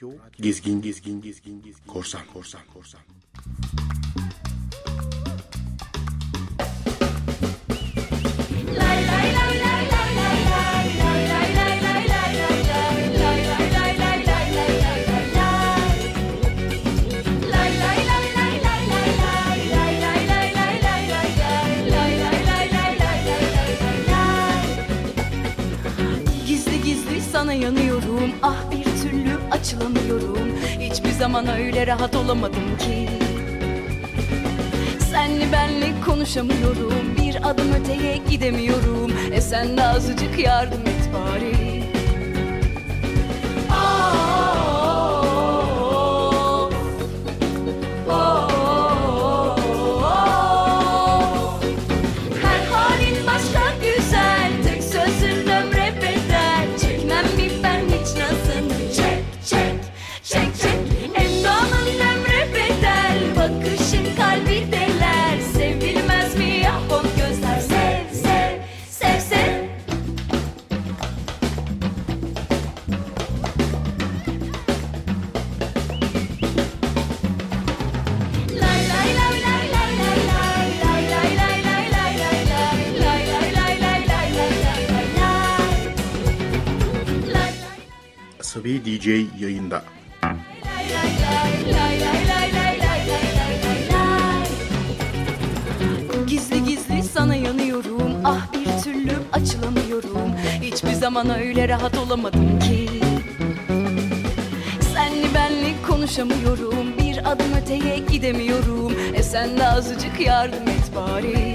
Radyo gezgin gezgin gezgin gezgin korsan korsan korsan. zaman öyle rahat olamadım ki. Senli benli konuşamıyorum Bir adım öteye gidemiyorum. E sen de azıcık yardım et bari. Azıcık yardım et bari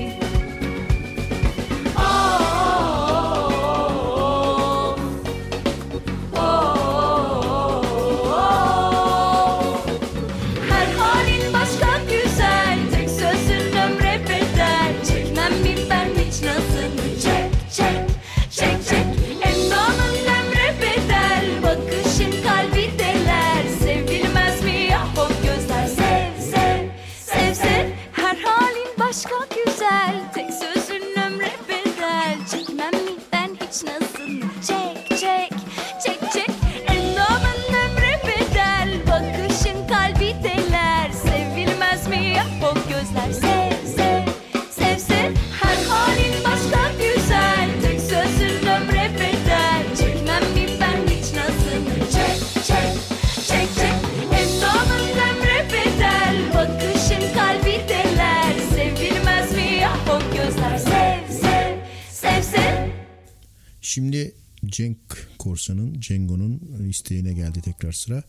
sıra.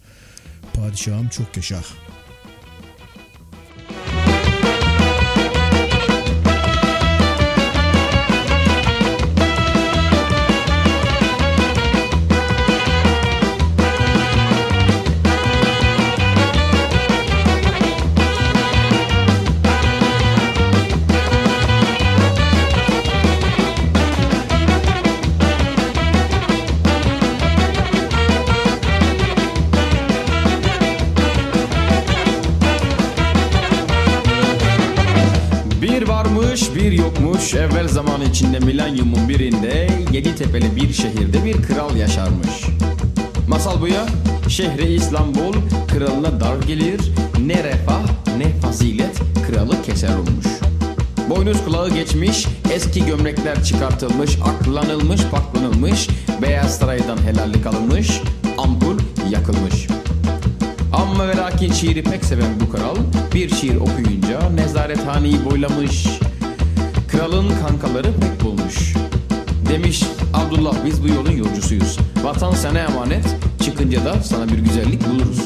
Padişahım çok yaşa. Tepeli bir şehirde bir kral yaşarmış. Masal bu ya şehri İstanbul kralına dar gelir ne refah ne fazilet kralı keser olmuş. Boynuz kulağı geçmiş eski gömlekler çıkartılmış aklanılmış paklanılmış beyaz saraydan helallik alınmış ampul yakılmış. Amma ve lakin şiiri pek seven bu kral bir şiir okuyunca nezarethaneyi boylamış. Kralın kankaları pek bulmuş. Demiş Abdullah biz bu yolun yolcusuyuz. Vatan sana emanet çıkınca da sana bir güzellik buluruz.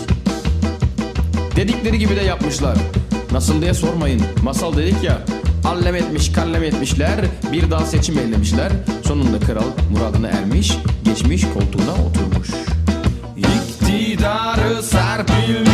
Dedikleri gibi de yapmışlar. Nasıl diye sormayın. Masal dedik ya. Allem etmiş kallem etmişler. Bir daha seçim ellemişler. Sonunda kral muradına ermiş. Geçmiş koltuğuna oturmuş. İktidarı serpilmiş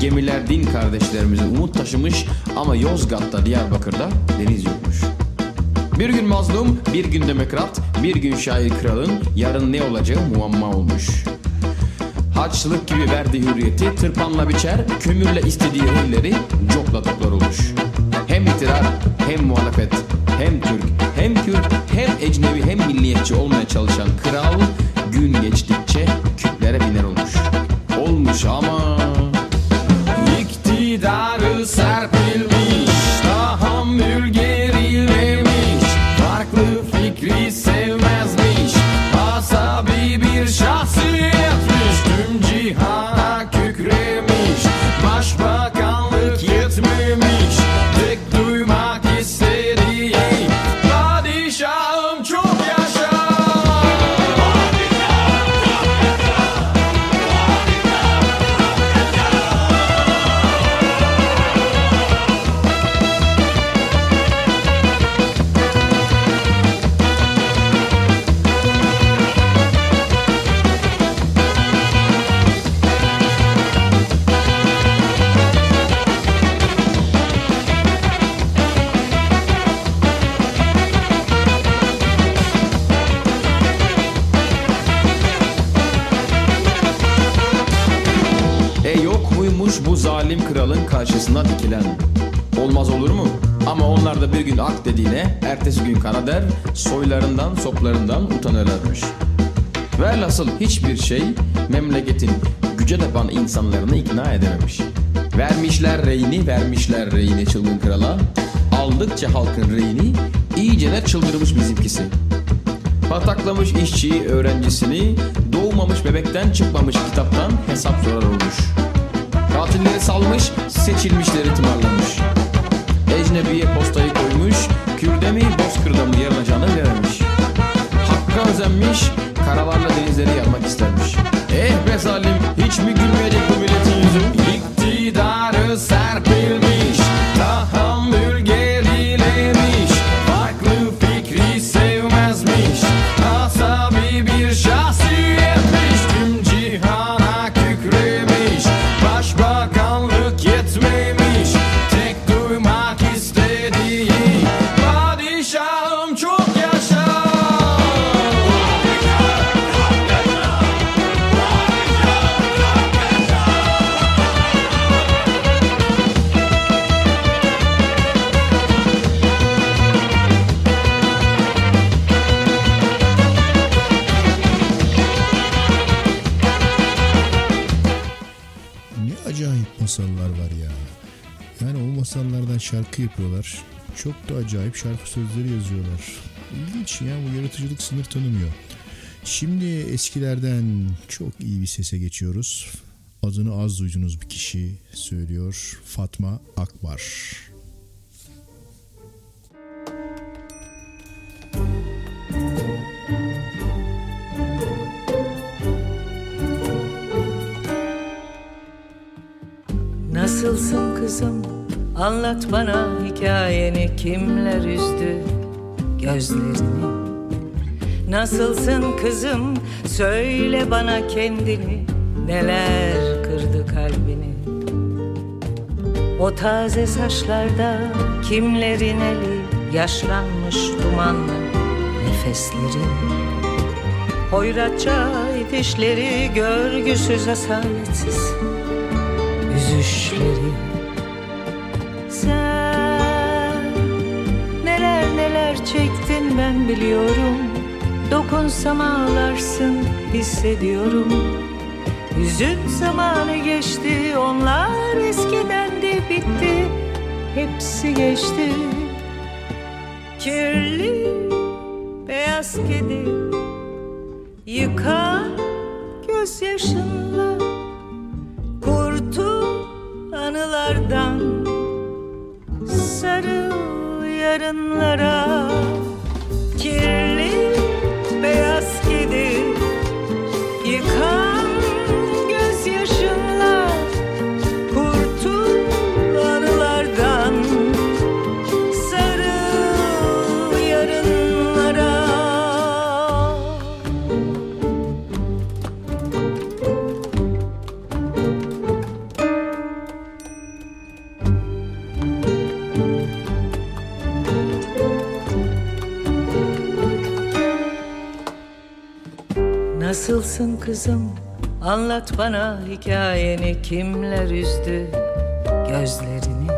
gemiler din kardeşlerimizi umut taşımış ama Yozgat'ta, Diyarbakır'da deniz yokmuş. Bir gün mazlum, bir gün demokrat, bir gün şair kralın yarın ne olacağı muamma olmuş. Haçlık gibi verdi hürriyeti tırpanla biçer, kömürle istediği elleri copla toplar olmuş. Hem itirar hem muhalefet, Hem Türk, hem Kürt, hem ecnebi, hem milliyetçi olmaya çalışan kral gün geçtikçe küplere biner olmuş. Olmuş ama hiçbir şey memleketin güce tapan insanlarını ikna edememiş. Vermişler reyini, vermişler reyini çılgın krala. Aldıkça halkın reyini, iyicene çıldırmış bizimkisi. Pataklamış işçiyi, öğrencisini, doğmamış bebekten çıkmamış kitaptan hesap sorar olmuş. Katilleri salmış, seçilmişleri tımarlamış. Ecnebiye postayı koymuş, Kürde mi, Bozkır'da mı yarınacağını veremiş. Hakka özenmiş, karalarla denizleri yarmak istermiş. Eh be zalim, hiç mi gülmeyecek bu milletin şarkı yapıyorlar. Çok da acayip şarkı sözleri yazıyorlar. İlginç ya bu yaratıcılık sınır tanımıyor. Şimdi eskilerden çok iyi bir sese geçiyoruz. Adını az duyduğunuz bir kişi söylüyor. Fatma Akbar. Anlat bana hikayeni kimler üzdü gözlerini? Nasılsın kızım? Söyle bana kendini. Neler kırdı kalbini? O taze saçlarda kimlerin eli yaşlanmış dumanlı nefesleri? Hoyratça itişleri görgüsüz asaletsiz üzüşleri çektin ben biliyorum. Dokunsam ağlarsın hissediyorum. Hüzün zamanı geçti onlar eskiden de bitti. Hepsi geçti. Kirli beyaz kedi Yıkar gözyaşınla. Kurtul anılardan Sarıl yarınlara Nasılsın kızım? Anlat bana hikayeni. Kimler üzdü gözlerini?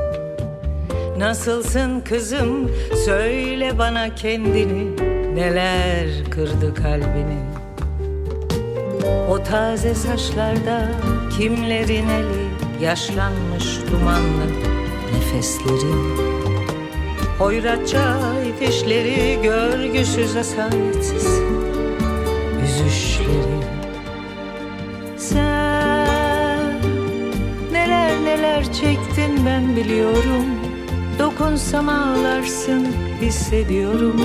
Nasılsın kızım? Söyle bana kendini. Neler kırdı kalbini? O taze saçlarda kimlerin eli? Yaşlanmış dumanlı nefesleri Hoyratça itişleri görgüsüz asaletsiz Üzüşleri Sen neler neler çektin ben biliyorum. Dokunsam ağlarsın hissediyorum.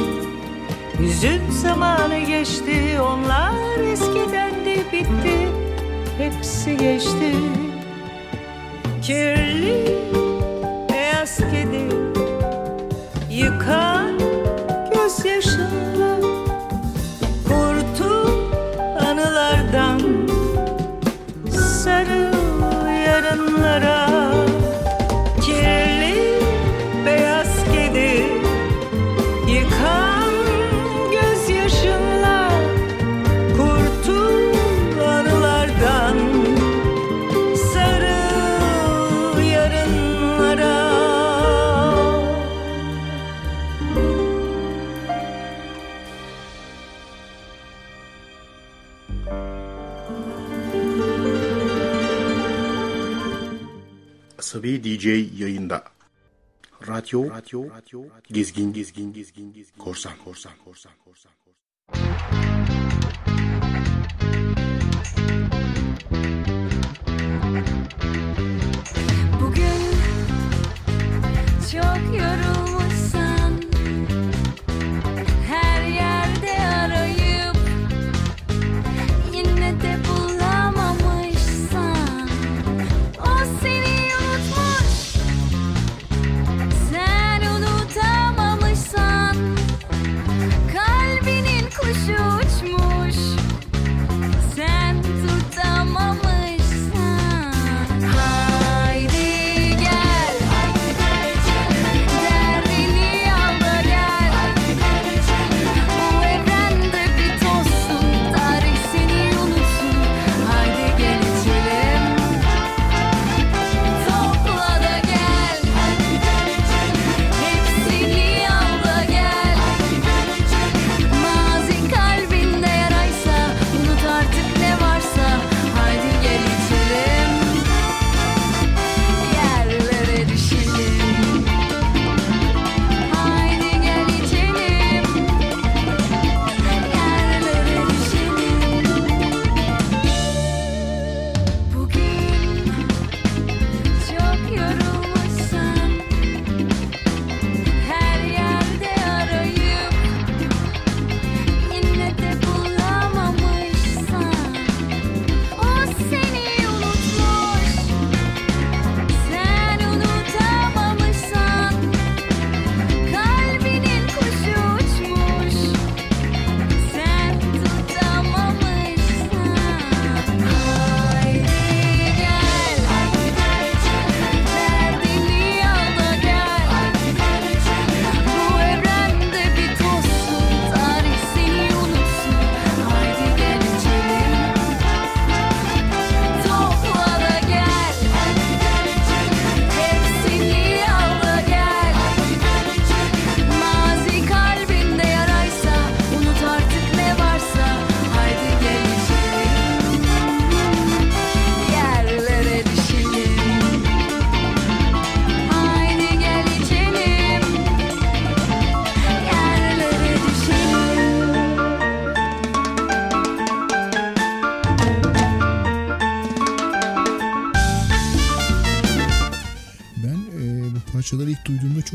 Hüzün zamanı geçti onlar eskiden de bitti. Hepsi geçti. Kirli beyaz kedi Yıkan Asabi DJ yayında. Radyo, radyo, radyo, gezgin, gezgin, gezgin, gezgin, korsan, korsan, korsan, korsan. Bugün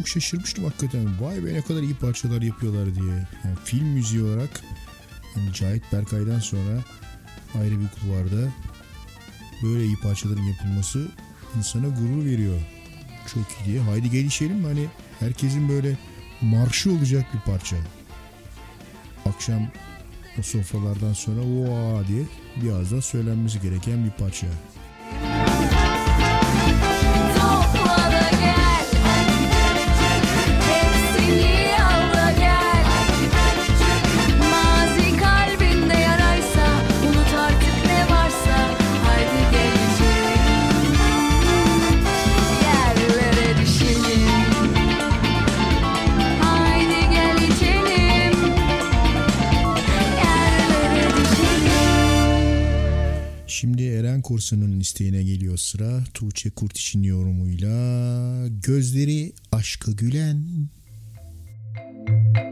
çok şaşırmıştım hakikaten. Vay be ne kadar iyi parçalar yapıyorlar diye. Yani film müziği olarak yani Cahit Berkay'dan sonra ayrı bir kulvarda böyle iyi parçaların yapılması insana gurur veriyor. Çok iyi diye. Haydi gelişelim? Hani herkesin böyle marşı olacak bir parça. Akşam o sofralardan sonra oha diye biraz daha söylenmesi gereken bir parça. Podcast'ine geliyor sıra. Tuğçe Kurtiş'in yorumuyla Gözleri Aşka Gülen. Müzik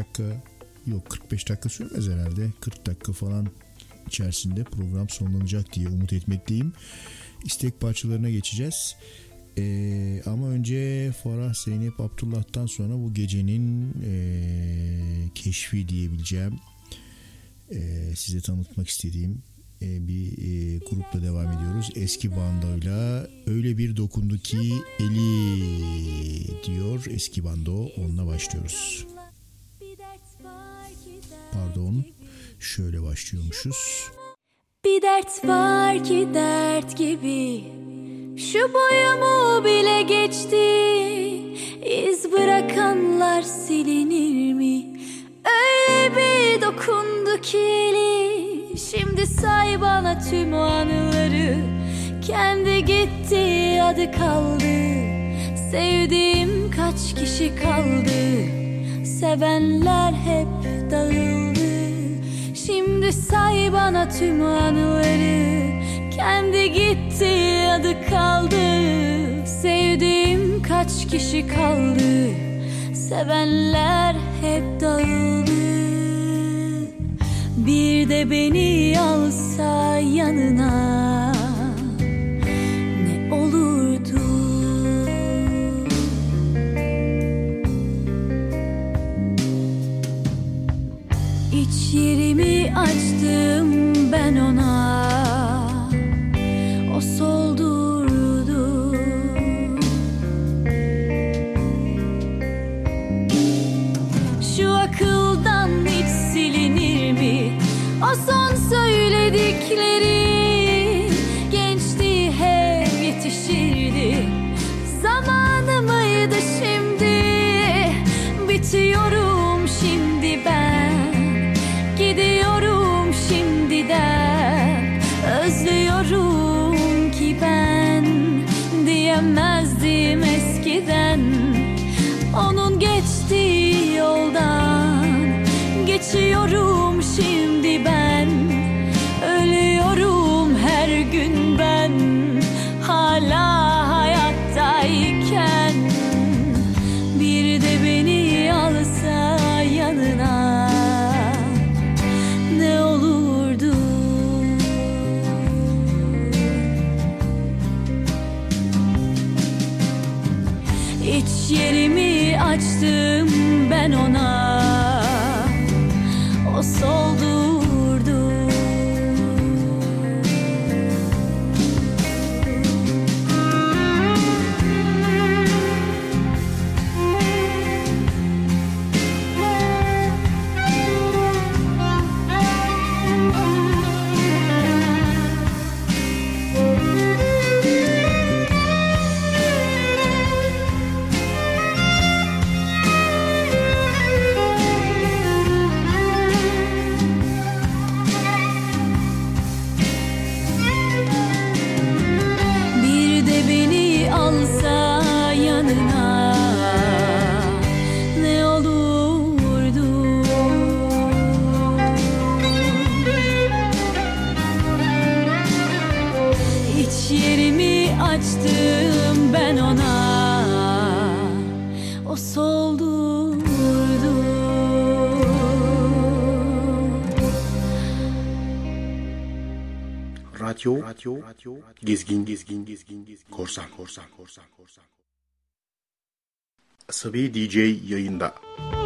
dakika yok 45 dakika sürmez herhalde 40 dakika falan içerisinde program sonlanacak diye umut etmekteyim. İstek parçalarına geçeceğiz. Ee, ama önce Farah Zeynep Abdullah'tan sonra bu gecenin ee, keşfi diyebileceğim ee, size tanıtmak istediğim ee, bir ee, grupla devam ediyoruz. Eski bandoyla öyle bir dokundu ki eli diyor eski bando onunla başlıyoruz. Pardon. Şöyle başlıyormuşuz. Bir dert var ki dert gibi. Şu boyumu bile geçti. İz bırakanlar silinir mi? Öyle bir dokundu ki eli. Şimdi say bana tüm o anıları. Kendi gitti adı kaldı. Sevdiğim kaç kişi kaldı Sevenler hep dağıldı. Şimdi say bana tüm anıları. Kendi gitti adı kaldı. Sevdiğim kaç kişi kaldı? Sevenler hep dağıldı. Bir de beni alsa yanına İç yerimi açtım ben ona. O soldurdu Şu akıldan hiç silinir mi? O son Geçiyorum şimdi ben. Ölüyorum her gün ben. Hala hayattayken. Bir de beni alsa yanına. Ne olurdu? İç yerimi açtım ben ona Radyo, radyo, radyo, gezgin, gezgin, gezgin, gezgin, korsan, korsan, korsan, korsan. Asabi DJ yayında. Bir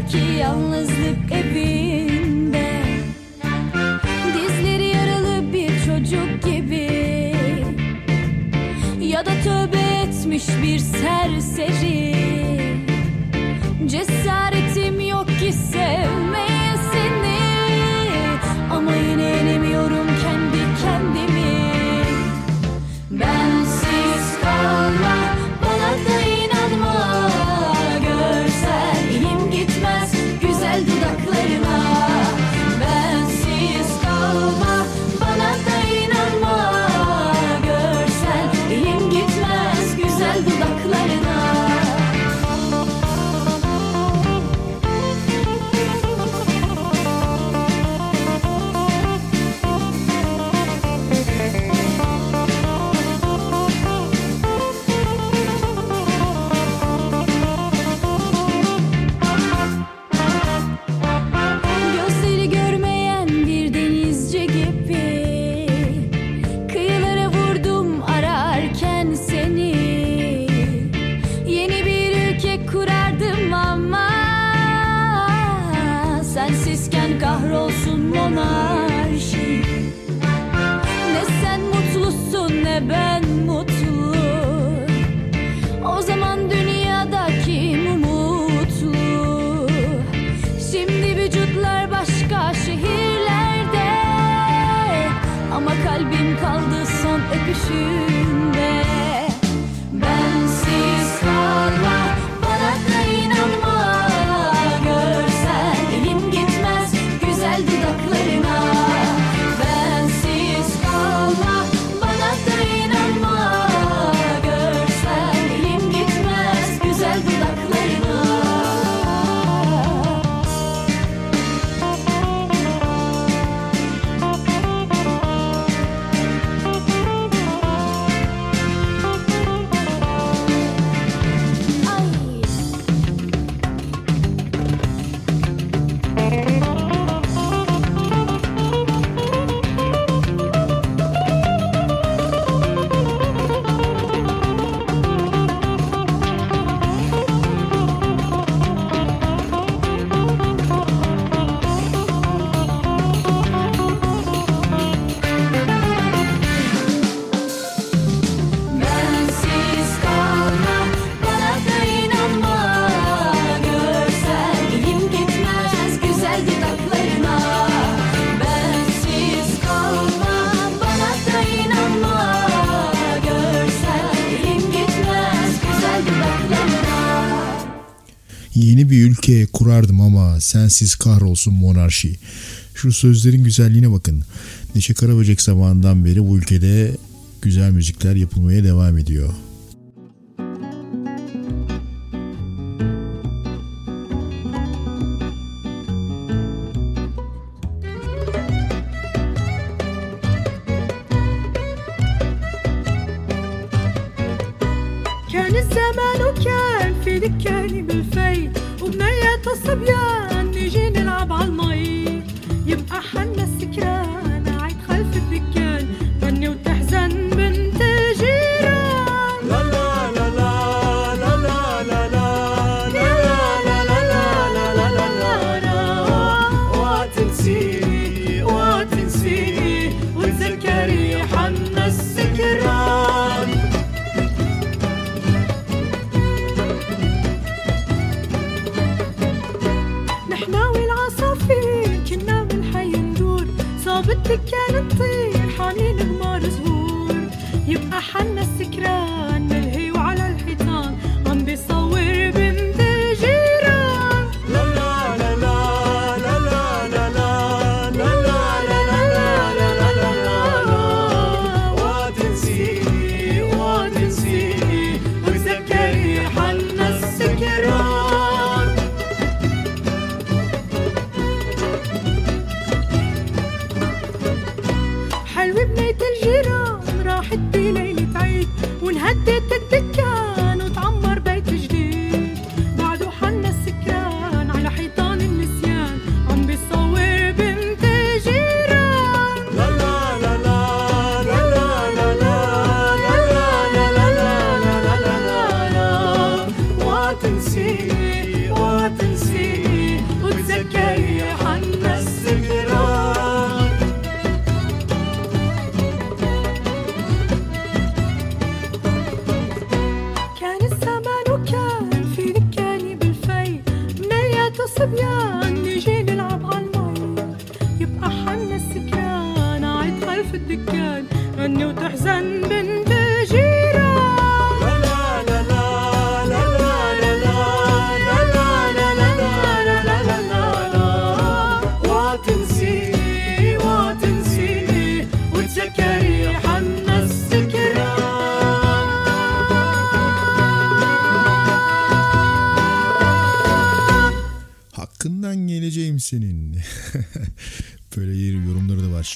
Derler ki yalnızlık evinde. Dizleri yaralı bir çocuk gibi. Ya da tövbe etmiş bir serseri. Cesaretim yok ki sevmeye Bir ülke kurardım ama sensiz kahrolsun monarşi. Şu sözlerin güzelliğine bakın. Neşe Karaböcek zamanından beri bu ülkede güzel müzikler yapılmaya devam ediyor.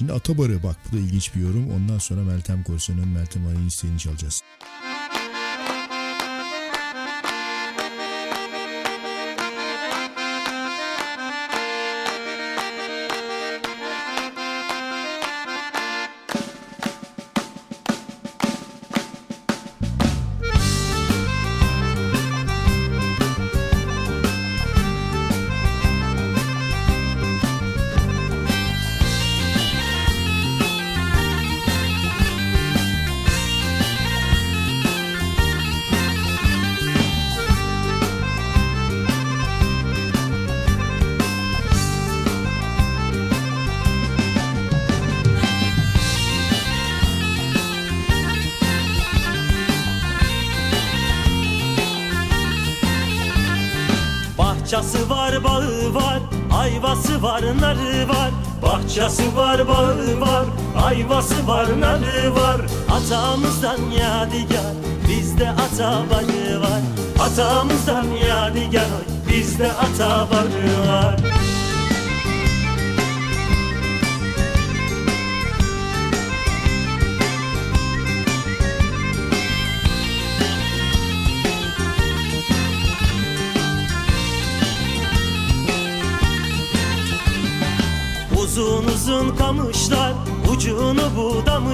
Şimdi Atabar'ı bak bu da ilginç bir yorum. Ondan sonra Meltem Korsan'ın Meltem Aray'ın isteğini çalacağız. Ayvası var. Atamızdan yadigar, bizde ata barı var. Atamızdan yadigar, bizde ata barı var. Uzun uzun kamışlar ucunu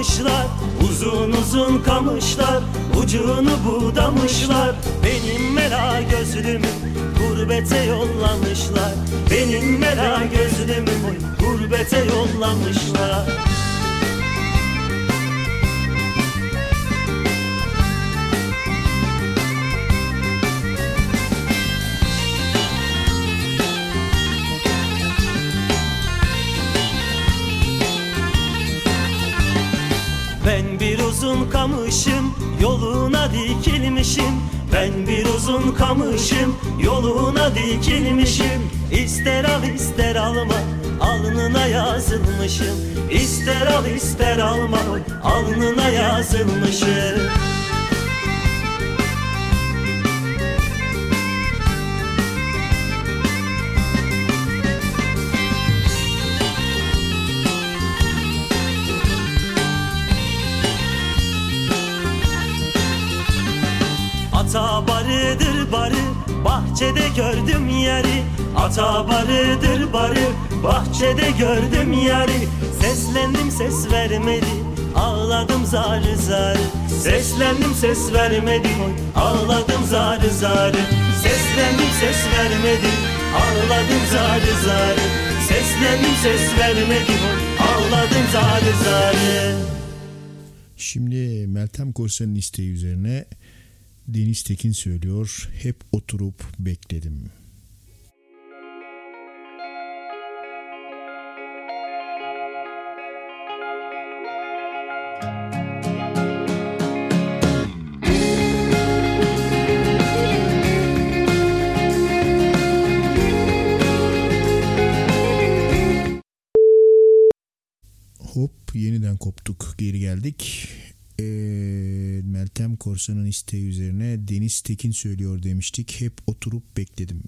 budamışlar Uzun uzun kamışlar ucunu budamışlar. Benim mela gözlümü gurbete yollamışlar. Benim mela gözlümü gurbete yollamışlar uzun kamışım yoluna dikilmişim. İster al ister alma alnına yazılmışım. İster al ister alma alnına yazılmışım bahçede gördüm yeri. Ata barıdır barı bahçede gördüm yeri. Seslendim ses vermedi ağladım zarı zarı Seslendim ses vermedi ağladım zarı zarı Seslendim ses vermedi ağladım zarı zarı Seslendim ses vermedi ağladım zarı zarı Şimdi Meltem Korsan'ın isteği üzerine Deniz Tekin söylüyor. Hep oturup bekledim. Hop yeniden koptuk geri geldik. Ee, Meltem Korsan'ın isteği üzerine Deniz Tekin söylüyor demiştik. Hep oturup bekledim.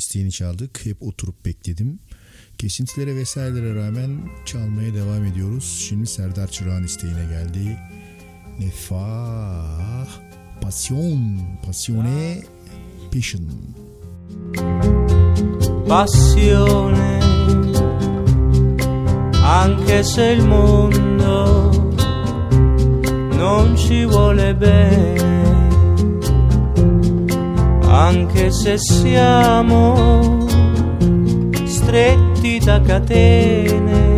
İsteğini çaldık. Hep oturup bekledim. Kesintilere vesairelere rağmen çalmaya devam ediyoruz. Şimdi Serdar Çırağan isteğine geldi. Nefah, passion, passione, passion. passione, anche se il mondo non ci vuole bene, anche se siamo stretti da catene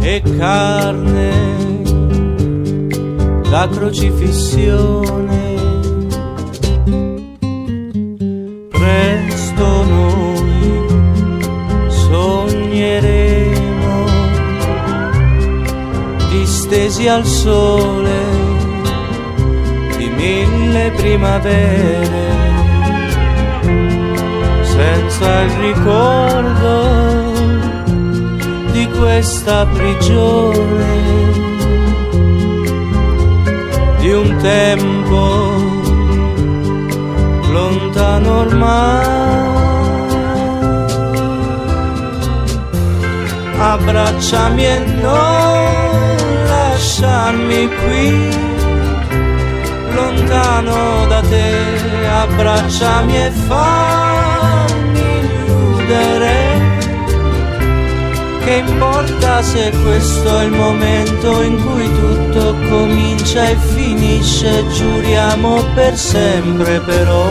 e carne da crocifissione. Presto noi sogneremo distesi al sole mille primavere senza il ricordo di questa prigione di un tempo lontano ormai. Abbracciami e non lasciarmi qui, lontano da te, abbracciami e fammi illudere. Che importa se questo è il momento in cui tutto comincia e finisce, giuriamo per sempre però.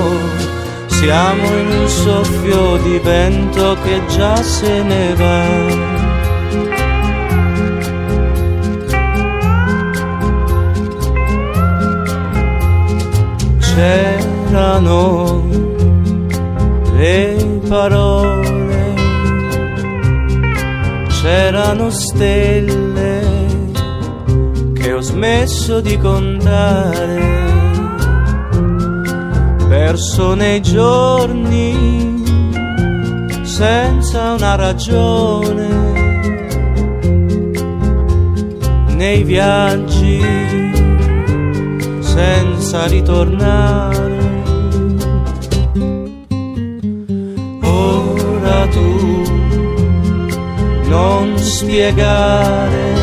Siamo in un soffio di vento che già se ne va. C'erano le parole, c'erano stelle che ho smesso di contare. Perso nei giorni senza una ragione, nei viaggi senza ritornare. Ora tu non spiegare,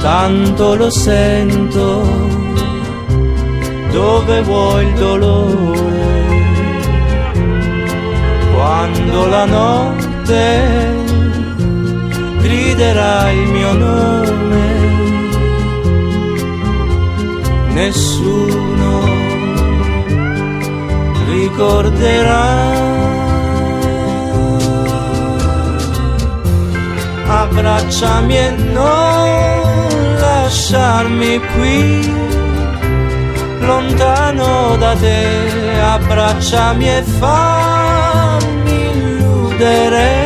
tanto lo sento dove vuoi il dolore. Quando la notte griderà il mio nome nessuno ricorderà. Abbracciami e non lasciarmi qui lontano da te, abbracciami e fammi illudere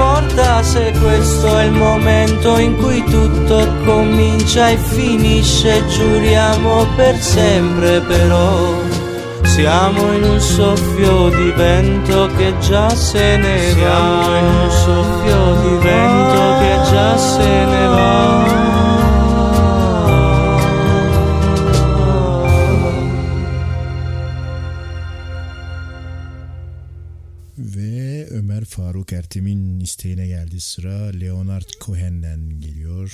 importa se questo è il momento in cui tutto comincia e finisce, giuriamo per sempre però. Siamo in un soffio di vento che già se ne va. Siamo in un soffio di vento che già se ne va. İsteğine geldi sıra. Leonard Cohen'den geliyor.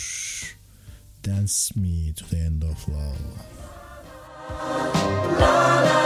Dance Me to the End of Love. Dance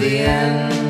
the end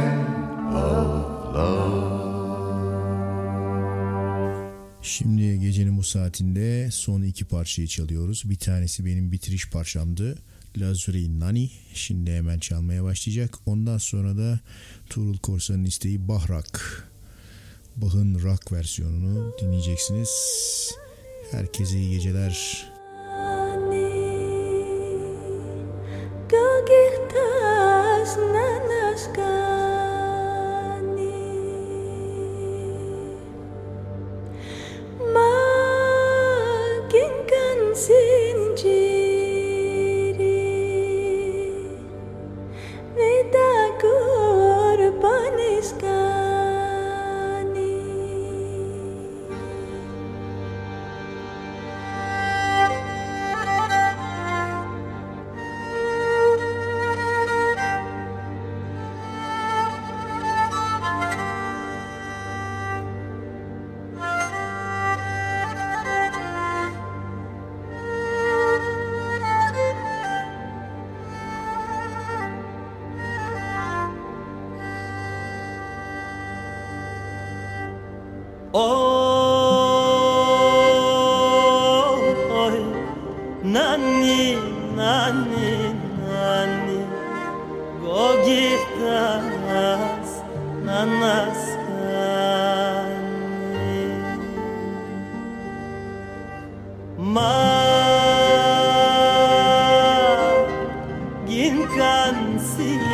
kamu saatinde son iki parçayı çalıyoruz. Bir tanesi benim bitiriş parçamdı. Lazuri Nani şimdi hemen çalmaya başlayacak. Ondan sonra da Tuğrul Korsan'ın isteği Bahrak. Bach'ın rock versiyonunu dinleyeceksiniz. Herkese iyi geceler. Anne. see.